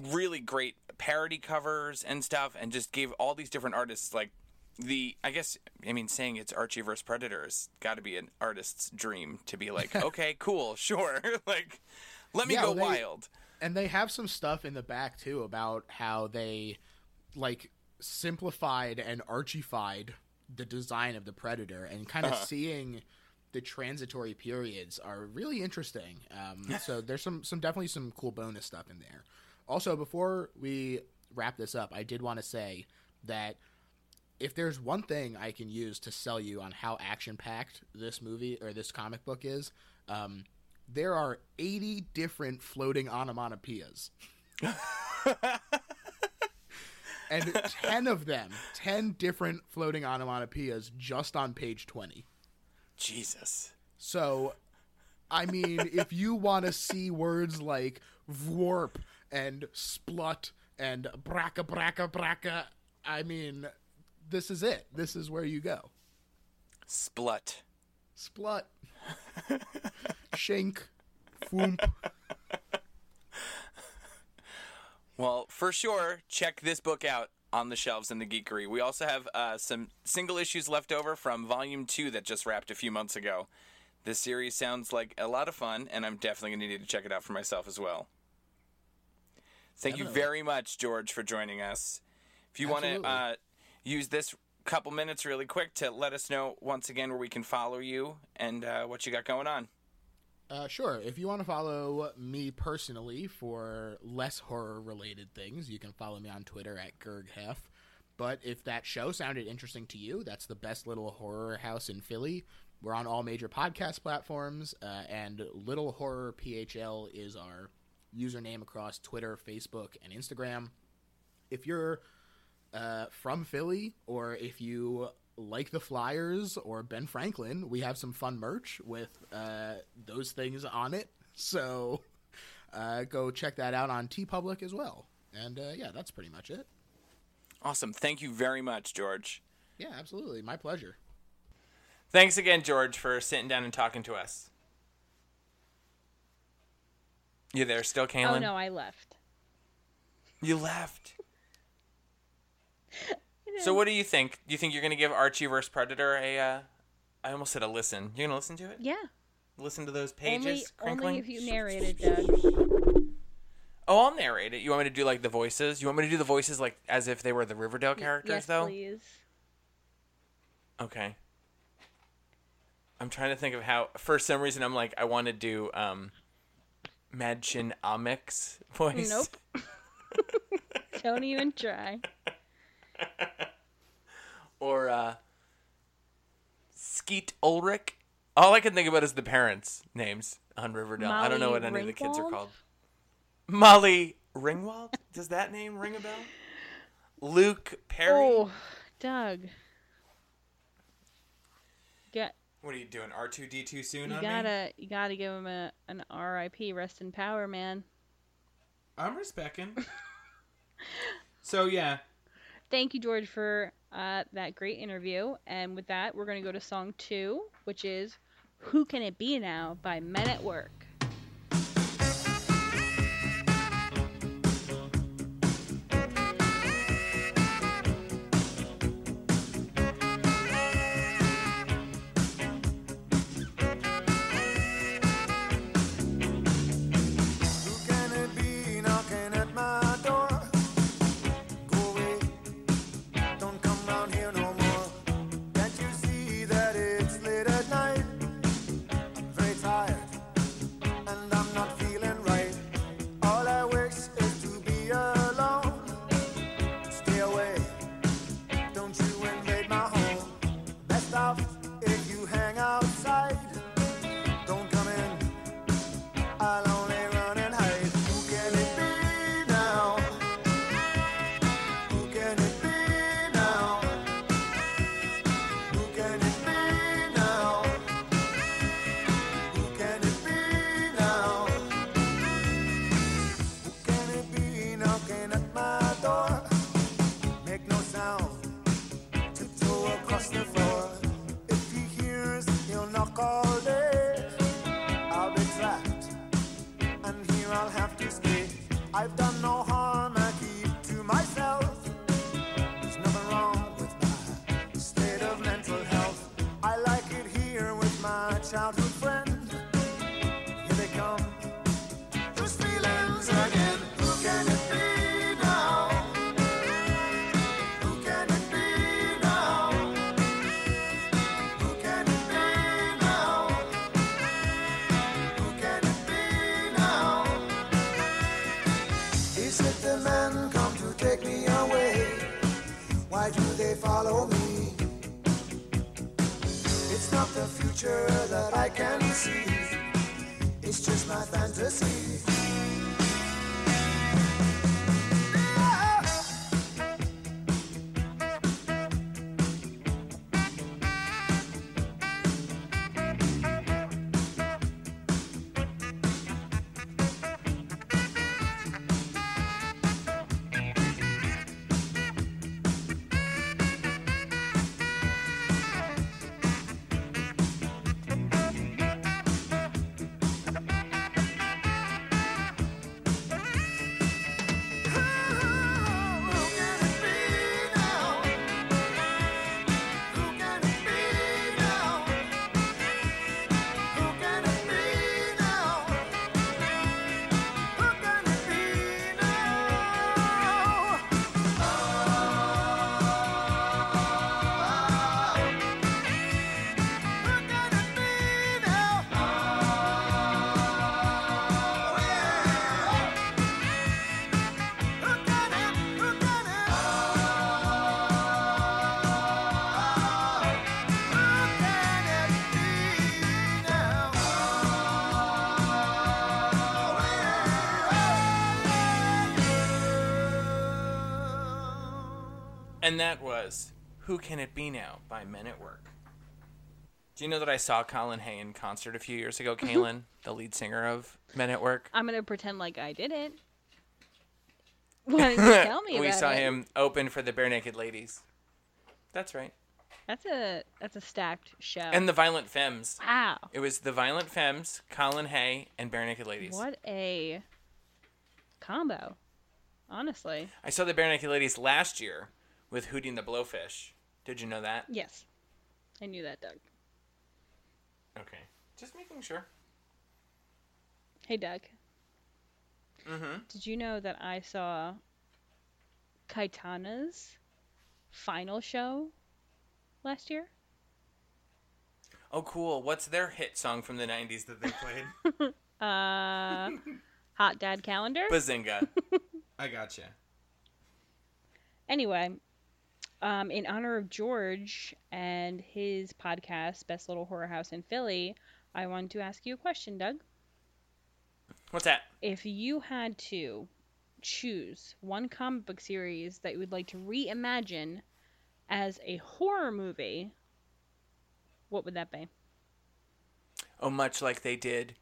really great parody covers and stuff, and just gave all these different artists like the I guess I mean saying it's Archie versus Predators got to be an artist's dream to be like okay cool sure. Like let me Yeah, go well, they- wild. And they have some stuff in the back too about how they like simplified and archified the design of the predator and kind of Uh-huh. seeing the transitory periods are really interesting um, so there's some some definitely some cool bonus stuff in there also before we wrap this up i did want to say that if there's one thing I can use to sell you on how action packed this movie or this comic book is, um, there are 80 different floating onomatopoeias. and 10 of them, 10 different floating onomatopoeias just on page 20. Jesus So, I mean, if you want to see words like warp and splut and bracka bracka bracka, I mean, this is it. This is where you go. splut Splut, shink, foomp. Well, for sure, check this book out on the shelves in the geekery. We also have uh, some single issues left over from Volume 2 that just wrapped a few months ago. This series sounds like a lot of fun, and I'm definitely going to need to check it out for myself as well. Thank you very much, George, for joining us. If you want to uh, use this couple minutes really quick to let us know once again where we can follow you and uh, what you got going on. Uh, sure. If you want to follow me personally for less horror related things, you can follow me on Twitter at GergHef. But if that show sounded interesting to you, that's the best little horror house in Philly. We're on all major podcast platforms, uh, and Little Horror PHL is our username across Twitter, Facebook, and Instagram. If you're uh, from Philly, or if you like the Flyers or Ben Franklin, we have some fun merch with uh, those things on it. So uh, go check that out on TeePublic as well. And uh, yeah, that's pretty much it. Awesome. Thank you very much, George. Yeah, absolutely. My pleasure. Thanks again, George, for sitting down and talking to us. You there still, Kaylin? Oh no, I left. You left. so what do you think? Do you think you're gonna give Archie vs Predator a? Uh, I almost said a listen. You're gonna listen to it? Yeah. Listen to those pages Only, crinkling. only if you narrate it, Doug. Oh, I'll narrate it. You want me to do like the voices? You want me to do the voices like as if they were the Riverdale characters, yes, though? please. Okay. I'm trying to think of how. For some reason, I'm like, I want to do um, Madchen Amick's voice. Nope. Don't even try. Or uh, Skeet Ulrich. All I can think about is the parents' names on Riverdale. I don't know what any of the kids are called. Molly Ringwald? Does that name ring a bell? Luke Perry? Oh, Doug. Get What are you doing? R two D two soon you on gotta you gotta give him a an R.I.P. Rest in power, man. I'm respecting. so yeah, Thank you, George, for uh, that great interview. And with that, we're gonna go to song two, which is "Who Can It Be Now" by Men at Work. Not the future that I can see. It's just my fantasy. Who Can It Be Now by Men at Work. Do you know that I saw Colin Hay in concert a few years ago, mm-hmm. Kaylin, the lead singer of Men at Work? I'm gonna pretend like I didn't. Why don't you tell me we saw it? him open for the Barenaked Ladies. That's right. That's a that's a stacked show. And the Violent Femmes. wow, It was the Violent Femmes, Colin Hay, and Barenaked Ladies. what a combo! Honestly, I saw the Barenaked Ladies last year with Hootie and the Blowfish. Did you know that? yes, I knew that, Doug. Okay. Just making sure. Hey, Doug. Mm-hmm. Did you know that I saw Kaitana's final show last year? Oh, cool. What's their hit song from the 90s that they played? Uh, Hot Dad Calendar. Bazinga. I gotcha. Anyway, um, in honor of George and his podcast, Best Little Horror House in Philly, I wanted to ask you a question, Doug. What's that? If you had to choose one comic book series that you would like to reimagine as a horror movie, what would that be? Oh, much like they did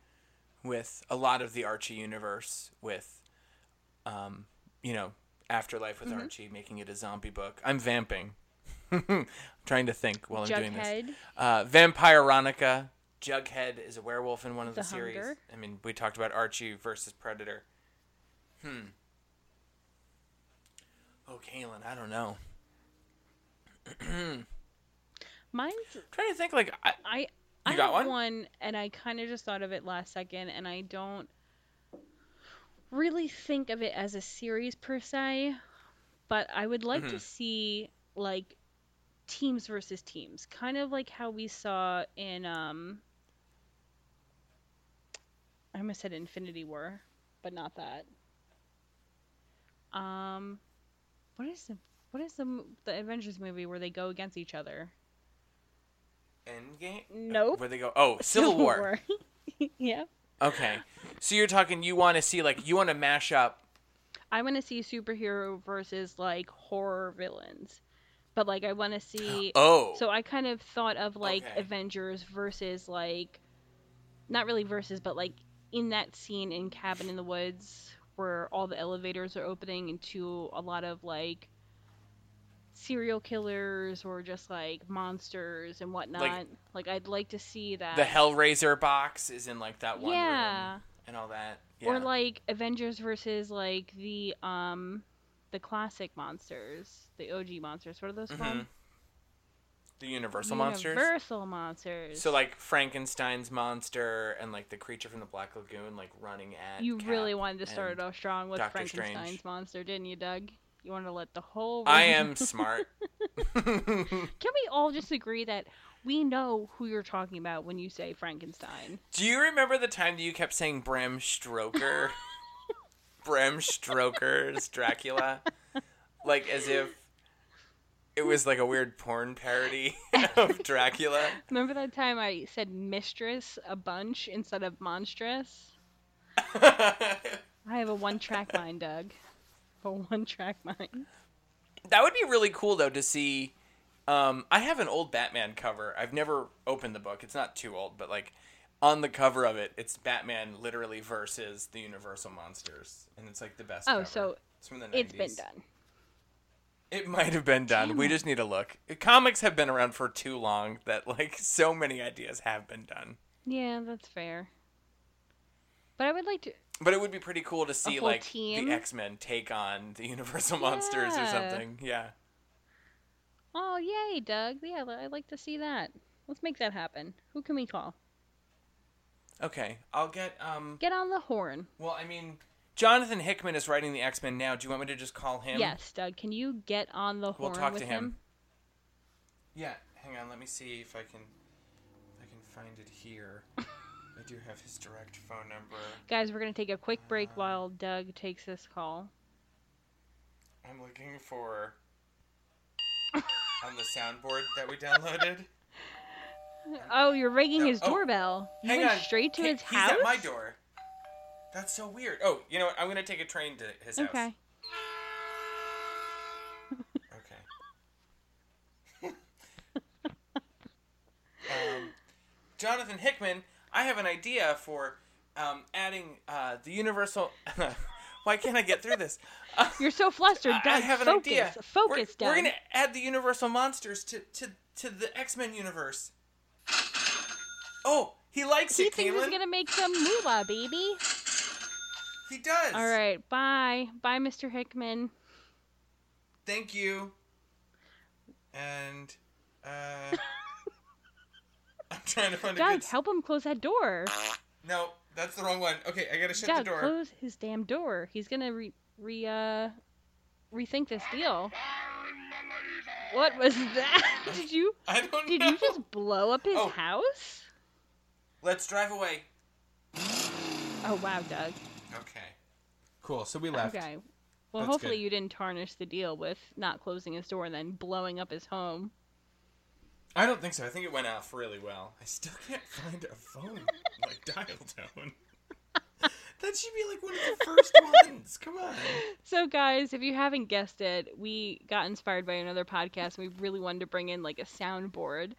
with a lot of the Archie universe, with, um, you know, Afterlife with Archie, making it a zombie book. I'm vamping. I'm trying to think while I'm doing this. Jughead. Uh, Vampironica. Jughead is a werewolf in one of the, The series. Hunger. I mean, we talked about Archie versus Predator. Hmm. Oh, Kaylin, I don't know. Mine's trying to think, like, I, I You I got have one? and I kind of just thought of it last second, and I don't really think of it as a series per se, but I would like to Mhm. see like teams versus teams, kind of like how we saw in um. I almost said Infinity War, but not that. Um, what is the what is the the Avengers movie where they go against each other? Endgame? Nope. Where they go, oh, Civil War. yeah. Okay. So you're talking, you want to see, like, you want to mash up. I want to see superhero versus like horror villains, but like I want to see. Oh. So I kind of thought of like Okay. Avengers versus like, not really versus, but like in that scene in Cabin in the Woods where all the elevators are opening into a lot of like serial killers or just like monsters and whatnot. Like, I'd like to see that. the Hellraiser box is in, like, that one Yeah. room and all that. Or like Avengers versus like the um the classic monsters, the OG monsters. What are those Mhm. called? The Universal monsters? Universal monsters. So like Frankenstein's monster and like the creature from the Black Lagoon like running at you Cap really wanted to start it off strong with Doctor Frankenstein's Strange. monster, didn't you, Doug? You want to let the whole. I am smart. Can we all just agree that we know who you're talking about when you say Frankenstein? Do you remember the time that you kept saying Bram Stroker? Bram Stroker's Dracula? Like as if it was like a weird porn parody of Dracula. Remember that time I said mistress a bunch instead of monstrous? I have a one-track mind, Doug. A one-track mind. That would be really cool though to see. Um, I have an old Batman cover. I've never opened the book. It's not too old, but like on the cover of it, it's Batman literally versus the Universal monsters, and it's like the best. Oh, cover. so it's from the 90s. It's been done. It might have been done. Damn we just need to look. Comics have been around for too long that like so many ideas have been done. Yeah, that's fair. But I would like to. But it would be pretty cool to see like team? the X Men take on the Universal monsters or something. Yeah. Oh, yay, Doug. Yeah, I'd like to see that. Let's make that happen. Who can we call? Okay, I'll get um. Get on the horn. Well, I mean, Jonathan Hickman is writing the X Men now. Do you want me to just call him? Yes, Doug. Can you get on the horn? We'll talk with to him. Yeah. Hang on. Let me see if I can. If I can find it here. I do have his direct phone number. Guys, we're going to take a quick break uh, while Doug takes this call. I'm looking for on the soundboard that we downloaded. Oh, you're ringing no. his oh, doorbell. You hang went on. straight to his he's house. He's at my door. That's so weird. Oh, you know what? I'm gonna take a train to his okay. house. Okay. okay. um, Jonathan Hickman I have an idea for um, adding uh, the universal. Why can't I get through this? Uh, You're so flustered, Doug. I have an focus. idea. Focus, we're, Doug. We're gonna add the Universal monsters to to to the X Men universe. Oh, he likes He it, thinks Caitlin. he's gonna make some moolah, baby. He does. All right, bye, bye, Mr. Hickman. Thank you. And uh, I'm trying to find a good. help him close that door. No, that's the wrong one. Okay, I gotta shut Doug, the door. close his damn door. He's gonna re re uh rethink this deal. What was that? Did you I don't did know. you just blow up his Oh. house? Let's drive away. Oh wow, Doug. Okay. Cool. So we left. Okay. Well, That's hopefully good. you didn't tarnish the deal with not closing his door and then blowing up his home. I don't think so. I think it went off really well. I still can't find a phone like dial tone. that should be like one of the first ones. Come on. So, guys, if you haven't guessed it, we got inspired by another podcast. and We really wanted to bring in like a soundboard.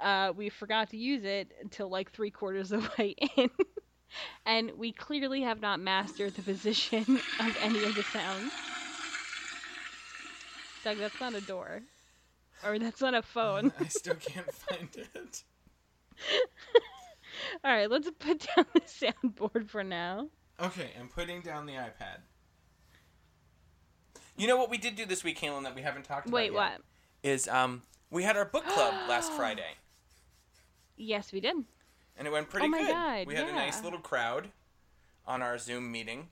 Uh, we forgot to use it until like three quarters of the way in, and we clearly have not mastered the position of any of the sounds. Doug, that's not a door, or that's not a phone. I still can't find it. All right, let's put down the soundboard for now. Okay, I'm putting down the iPad. You know what we did do this week, Caitlin, that we haven't talked about Wait, yet? what? Is um we had our book club last Friday, Yes, we did. and it went pretty Oh my good. God, we had a nice little crowd on our Zoom meeting,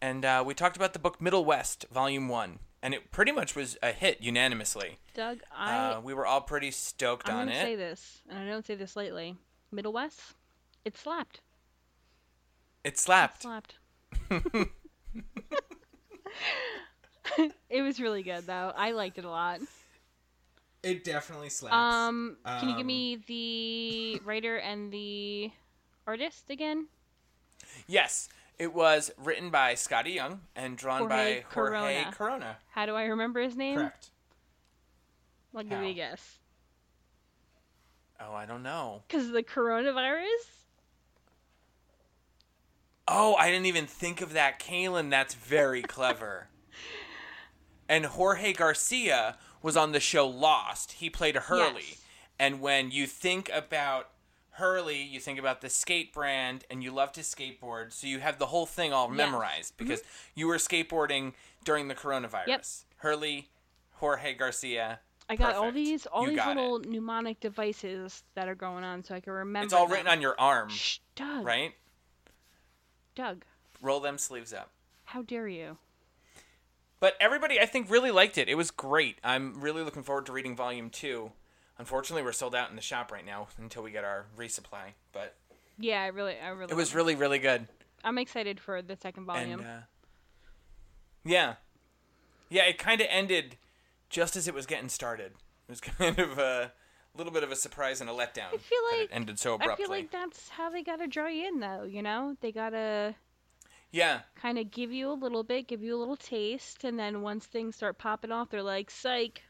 and uh, we talked about the book Middlewest, Volume One, and it pretty much was a hit unanimously. Doug, I Uh, we were all pretty stoked on it. I'm on gonna say this, and I don't say this lately. Middlewest, it slapped. It slapped. Slapped. it was really good though. I liked it a lot. It definitely slaps. Um, can you give Um, me the writer and the artist again? Yes, it was written by Skottie Young and drawn Jorge by Jorge Corona. Corona. How do I remember his name? Correct. I'll give you a guess. Oh, I don't know. Because of the coronavirus. Oh, I didn't even think of that, Kalen. That's very clever. and Jorge Garcia was on the show Lost. He played Hurley. Yes. And when you think about Hurley, you think about the skate brand, and you love to skateboard, so you have the whole thing all memorized mm-hmm. because you were skateboarding during the coronavirus. Yep. Hurley, Jorge Garcia. I got all these all You these got it. little mnemonic devices that are going on, so I can remember. It's all them. written on your arm, Shh, Doug. right? Doug, Roll them sleeves up. how dare you? But everybody, I think, really liked it. It was great. I'm really looking forward to reading volume two. Unfortunately, we're sold out in the shop right now until we get our resupply. But Yeah, I really, I really. it was really, really good. I'm excited for the second volume. And uh, yeah, yeah, it kind of ended just as it was getting started. It was kind of a little bit of a surprise and a letdown. I feel like it ended so abruptly. I feel like that's how they gotta draw you in, though. You know, they gotta yeah, kind of give you a little bit, give you a little taste, and then once things start popping off, they're like, "Psych,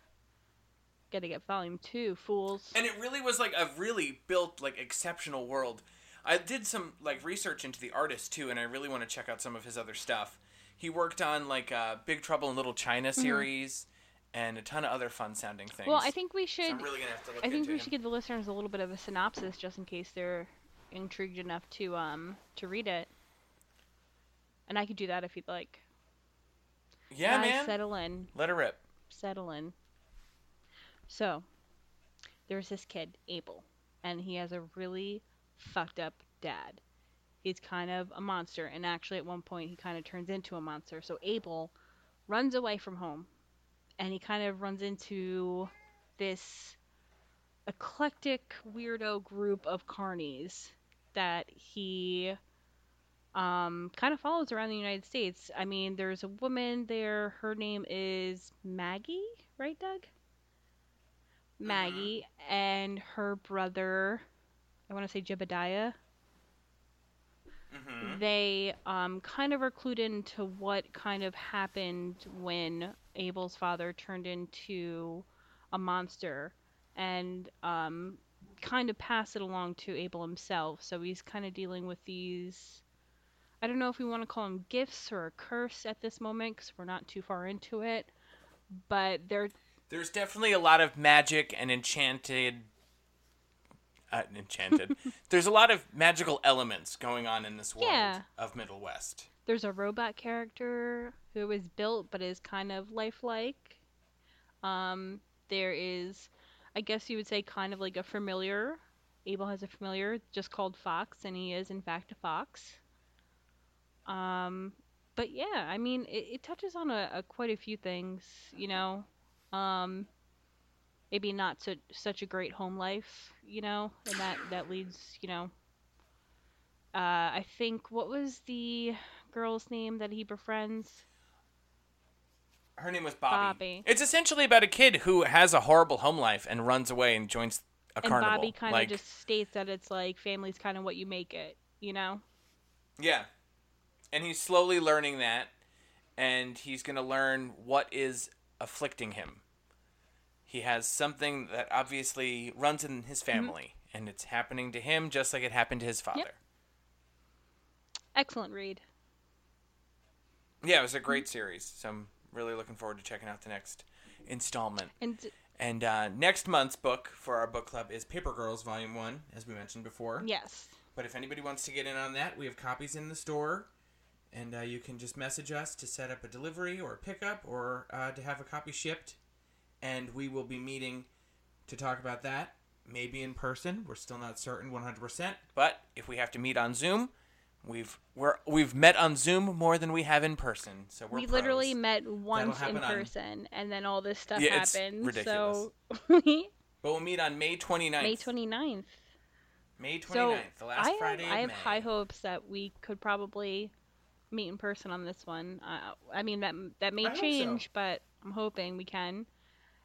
gotta get volume two, fools." and it really was like a really built like exceptional world i did some like research into the artist too and i really want to check out some of his other stuff he worked on like uh, big trouble in little china series and a ton of other fun sounding things Mm-hmm. well, I think we So should. i'm really gonna have to look I think we him. should give the listeners a little bit of a synopsis, just in case they're intrigued enough to um to read it. And I could do that if you'd like. yeah Guys, man settle in. let her rip settle in. So, there's this kid, Abel, and he has a really fucked up dad. He's kind of a monster, and actually, at one point, he kind of turns into a monster. So, Abel runs away from home, and he kind of runs into this eclectic weirdo group of carnies that he um, kind of follows around the United States. I mean, there's a woman there. Her name is Maggie, right, Doug? Maggie and her brother, I want to say Jebediah. hmm They um, kind of are clued into what kind of happened when Abel's father turned into a monster. And um, kind of pass it along to Abel himself. So he's kind of dealing with these. I don't know if we want to call them gifts or a curse at this moment because we're not too far into it. But they're There's definitely a lot of magic and enchanted. Uh, enchanted. There's a lot of magical elements going on in this world Yeah. of Middlewest. there's a robot character who is built but is kind of lifelike. Um, there is, I guess you would say, kind of like a familiar. Abel has a familiar just called Fox, and he is in fact a fox. Um, but yeah, I mean, it, it touches on a, a quite a few things, you know. Um, maybe not so, such a great home life, you know, and that that leads, you know. Uh, I think what was the girl's name that he befriends? Her name was Bobby. Bobby. It's essentially about a kid who has a horrible home life and runs away and joins a and carnival. Bobby kind of like, just states that it's like family's kind of what you make it, you know? Yeah. And he's slowly learning that, and he's going to learn what is afflicting him. He has something that obviously runs in his Mm-hmm. family, and it's happening to him just like it happened to his father. Excellent read. Yeah, it was a great series, so I'm really looking forward to checking out the next installment. And And uh, next month's book for our book club is Paper Girls Volume 1, as we mentioned before. yes, But if anybody wants to get in on that, we have copies in the store. And uh, you can just message us to set up a delivery or a pickup or uh, to have a copy shipped. And we will be meeting to talk about that. Maybe in person. We're still not certain 100%. But if we have to meet on Zoom, we've we're we've met on Zoom more than we have in person. So we're we literally met once in happen on- person, and then all this stuff Yeah, it's happened. ridiculous. So But we'll meet on May 29th. May 29th. May 29th, So the last I have, Friday I have May. high hopes that we could probably meet in person on this one. Uh, I mean that that may I hope so. change, but I'm hoping we can.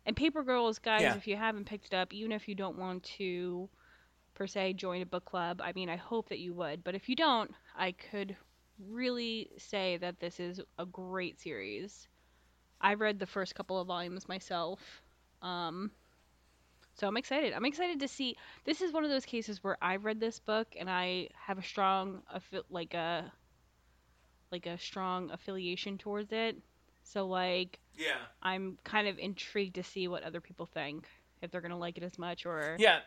And Paper Girls, guys, Yeah. if you haven't picked it up, even if you don't want to per se join a book club, I mean I hope that you would. But if you don't, I could really say that this is a great series. I read the first couple of volumes myself. Um, so I'm excited. I'm excited to see. This is one of those cases where I read this book and I have a strong, like a, like a strong affiliation towards it. So like Yeah. I'm kind of intrigued to see what other people think, if they're gonna like it as much or. Yeah.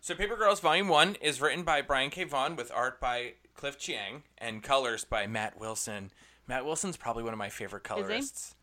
So Paper Girls Volume 1 is written by Brian K. Vaughan with art by Cliff Chiang and colors by Matt Wilson. Matt Wilson's probably one of my favorite colorists.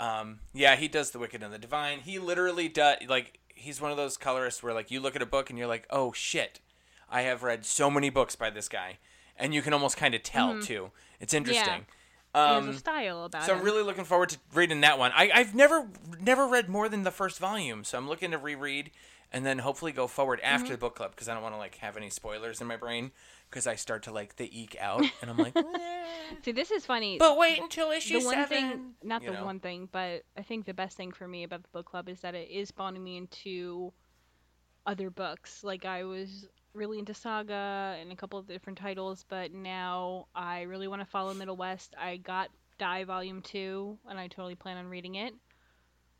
Um, yeah, he does The Wicked and the Divine. He literally does, like, he's one of those colorists where, like, you look at a book and you're like, oh, shit. I have read so many books by this guy. And you can almost kind of tell, too. It's interesting. He Um, a style about so him. I'm really looking forward to reading that one. I, I've never never read more than the first volume, so I'm looking to reread and then hopefully go forward after Mm-hmm. the book club because I don't want to like have any spoilers in my brain because I start to like the eke out and I'm like. See, this is funny. but wait until issue the one seven. thing, not you the know? one thing, but I think the best thing for me about the book club is that it is spawning me into other books. Like I was really into Saga and a couple of different titles, but now I really want to follow Middlewest. I got Die Volume Two, and I totally plan on reading it.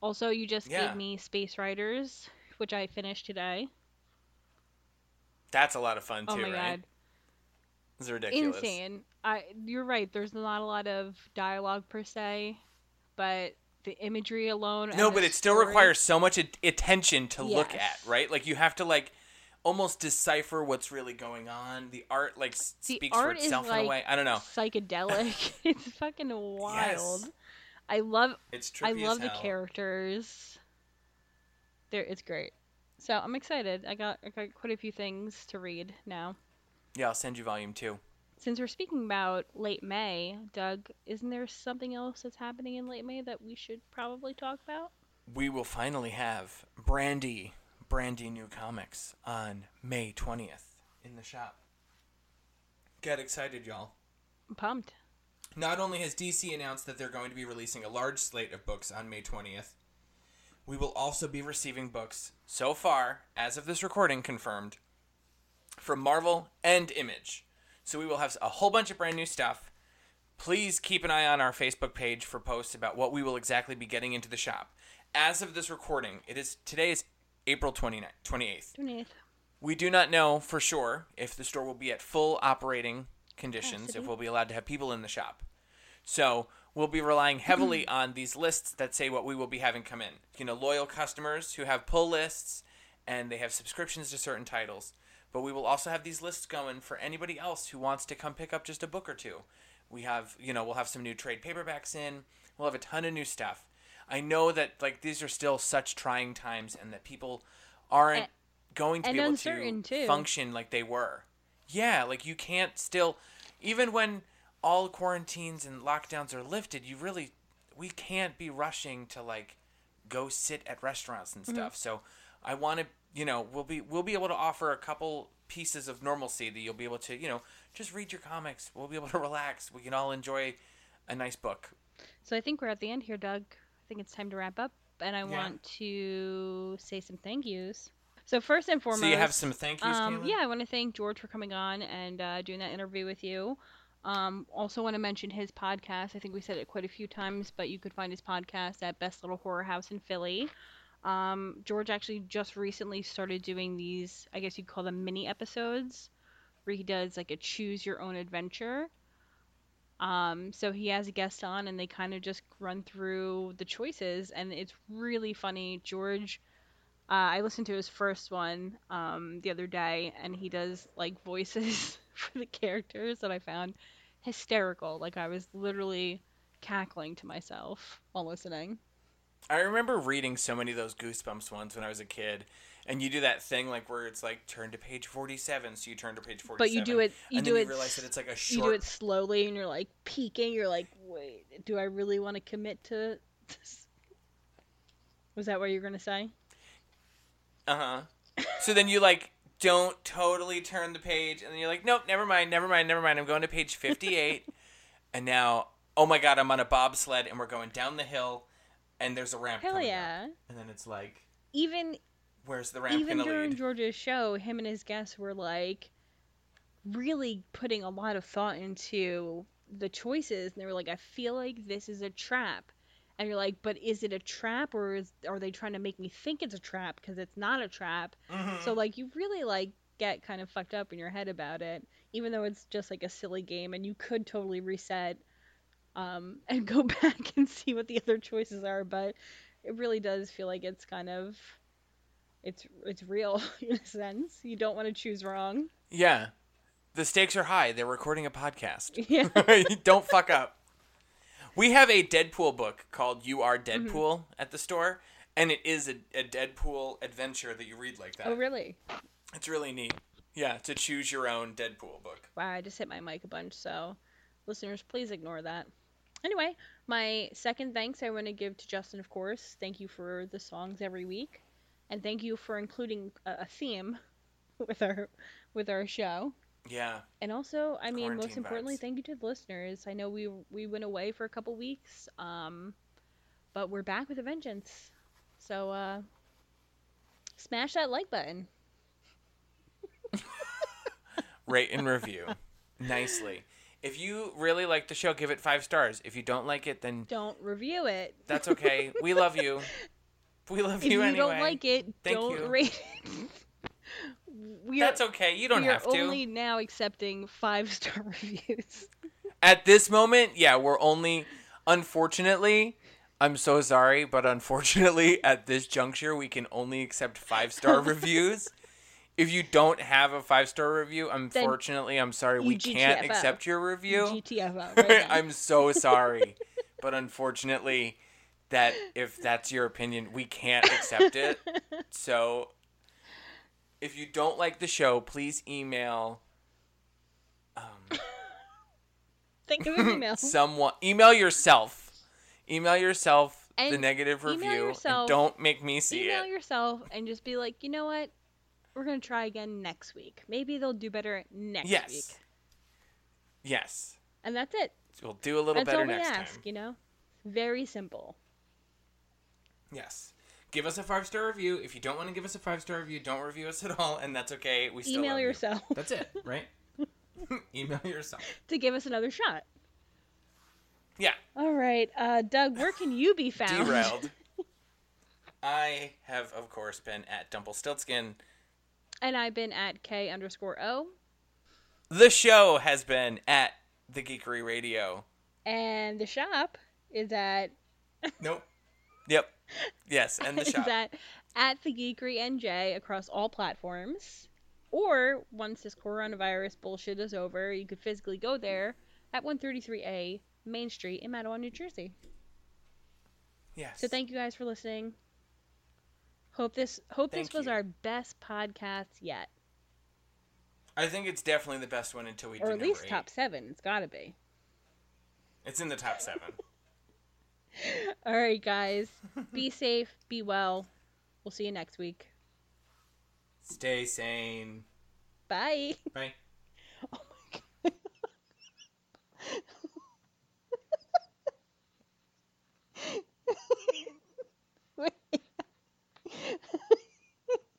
Also, you just Yeah. gave me Space Riders, which I finished today. That's a lot of fun oh too, oh my right? god, It's ridiculous. insane! I you're right. There's not a lot of dialogue per se, but the imagery alone. No, but it still requires so much attention to look at, right? Like you have to like almost decipher what's really going on. The art like The speaks for art is itself in like a way. I don't know. psychedelic. it's fucking wild. Yes. I love It's I love the characters. There, it's great. So I'm excited. I got I got quite a few things to read now. Yeah, I'll send you volume two. Since we're speaking about late May, Doug, isn't there something else that's happening in late May that we should probably talk about? we will finally have Brandy, Brandy New Comics on May 20th in the shop. Get excited, y'all. I'm pumped. Not only has DC announced that they're going to be releasing a large slate of books on May 20th, We will also be receiving books so far, as of this recording, confirmed from Marvel and Image. So we will have a whole bunch of brand new stuff. Please keep an eye on our Facebook page for posts about what we will exactly be getting into the shop. As of this recording, it is today is April 29th, 28th. 28th. We do not know for sure if the store will be at full operating conditions, Capacity. if we'll be allowed to have people in the shop. So we'll be relying heavily on these lists that say what we will be having come in. You know, loyal customers who have pull lists and they have subscriptions to certain titles. But we will also have these lists going for anybody else who wants to come pick up just a book or two. We have, you know, we'll have some new trade paperbacks in. We'll have a ton of new stuff. I know that like these are still such trying times and that people aren't And- going to be able to too. function like they were. Yeah, like you can't still even when all quarantines and lockdowns are lifted, you really we can't be rushing to like go sit at restaurants and mm-hmm. stuff. So I want to, you know, we'll be we'll be able to offer a couple pieces of normalcy that you'll be able to, you know, just read your comics. We'll be able to relax. We can all enjoy a nice book. So I think we're at the end here, Doug. I think it's time to wrap up, and I want to say some thank yous. So first and foremost, so you have some thank yous, um, yeah, I want to thank George for coming on and uh, doing that interview with you. Um, also want to mention his podcast. I think we said it quite a few times, but you could find his podcast at Best Little Horror House in Philly. Um, George actually just recently started doing these, I guess you'd call them mini episodes, where he does like a choose your own adventure. Um, so he has a guest on, and they kind of just run through the choices, and it's really funny. George, uh, I listened to his first one um, the other day, and he does like voices for the characters that I found hysterical. Like I was literally cackling to myself while listening. I remember reading so many of those Goosebumps ones when I was a kid, and you do that thing like where it's like turn to page forty-seven, so you turn to page forty-seven. But you do it, you and do then it, you realize that it's like a short... you do it slowly, and you're like peeking. You're like, wait, do I really want to commit to this? Was that what you're gonna say? Uh huh. so then you like don't totally turn the page, and then you're like, nope, never mind, never mind, never mind. I'm going to page fifty-eight, and now, oh my god, I'm on a bobsled, and we're going down the hill, and there's a ramp. Hell coming up. yeah! And then it's like, Even Where's the ramp even during lead? George's show, him and his guests were like really putting a lot of thought into the choices, and they were like, "I feel like this is a trap," and you're like, "But is it a trap, or is are they trying to make me think it's a trap because it's not a trap?" Mhm. So like, you really like get kind of fucked up in your head about it, even though it's just like a silly game, and you could totally reset um, and go back and see what the other choices are, but it really does feel like it's kind of it's it's real in a sense. You don't want to choose wrong. yeah, the stakes are high. They're recording a podcast. Yeah. Don't fuck up. We have a Deadpool book called "You Are Mm-hmm. Deadpool" at the store, and it is a, a Deadpool adventure that you read like that. oh really? It's really neat. Yeah, to choose your own Deadpool book. Wow, I just hit my mic a bunch, so listeners, please ignore that. Anyway, my second thanks I want to give to Justin, of course. Thank you for the songs every week, and thank you for including a, theme with our with our show. Yeah, And also, I mean, most importantly, vibes. thank you to the listeners. I know we we went away for a couple weeks, um, but we're back with a vengeance. So uh, smash that like button. rate and review nicely. If you really like the show, give it five stars. If you don't like it, then Don't review it. that's okay. we love you. We love you. If you you anyway. don't like it, Thank don't you. rate it. we That's are, okay. You don't have to. only now accepting five star reviews. At this moment, yeah, we're only. Unfortunately, I'm so sorry, but unfortunately, at this juncture, we can only accept five star reviews. If you don't have a five star review, unfortunately, I'm sorry, we can't accept your review. GTFO. Right. I'm so sorry, but unfortunately, that if that's your opinion, we can't accept it. So, if you don't like the show, please email um, Think of an email. someone. Email yourself. Email yourself the And negative email review, yourself- and don't make me see email it. Email yourself and just be like, you know what? We're gonna try again next week. Maybe they'll do better next yes. week. Yes. And that's it. We'll do a little That's better next ask, time. you know? Very simple. Yes. Give us a five star review. If you don't want to give us a five star review, don't review us at all, and that's okay. We still Email love you. yourself that's it, right? Email yourself. to give us another shot. Yeah. All right, uh, Doug, where can you be found? Derailed. I have, of course, been at Dumplstiltskin And I've been at Kae underscore O. The show has been at the Geekery Radio. And the shop is at Nope. Yep. Yes, and the shop. at at the Geekery NJ across all platforms. Or once this coronavirus bullshit is over, you could physically go there at 133A Main Street in Matawan, New Jersey. yes. So thank you guys for listening. Hope this hope Thank this was you. our best podcast yet, I think it's definitely the best one until we do or at number least eight. top seven. It's got to be. It's in the top seven. All right, guys. Be safe. Be well. We'll see you next week. Stay sane. Bye. Bye. Oh my god. Wait.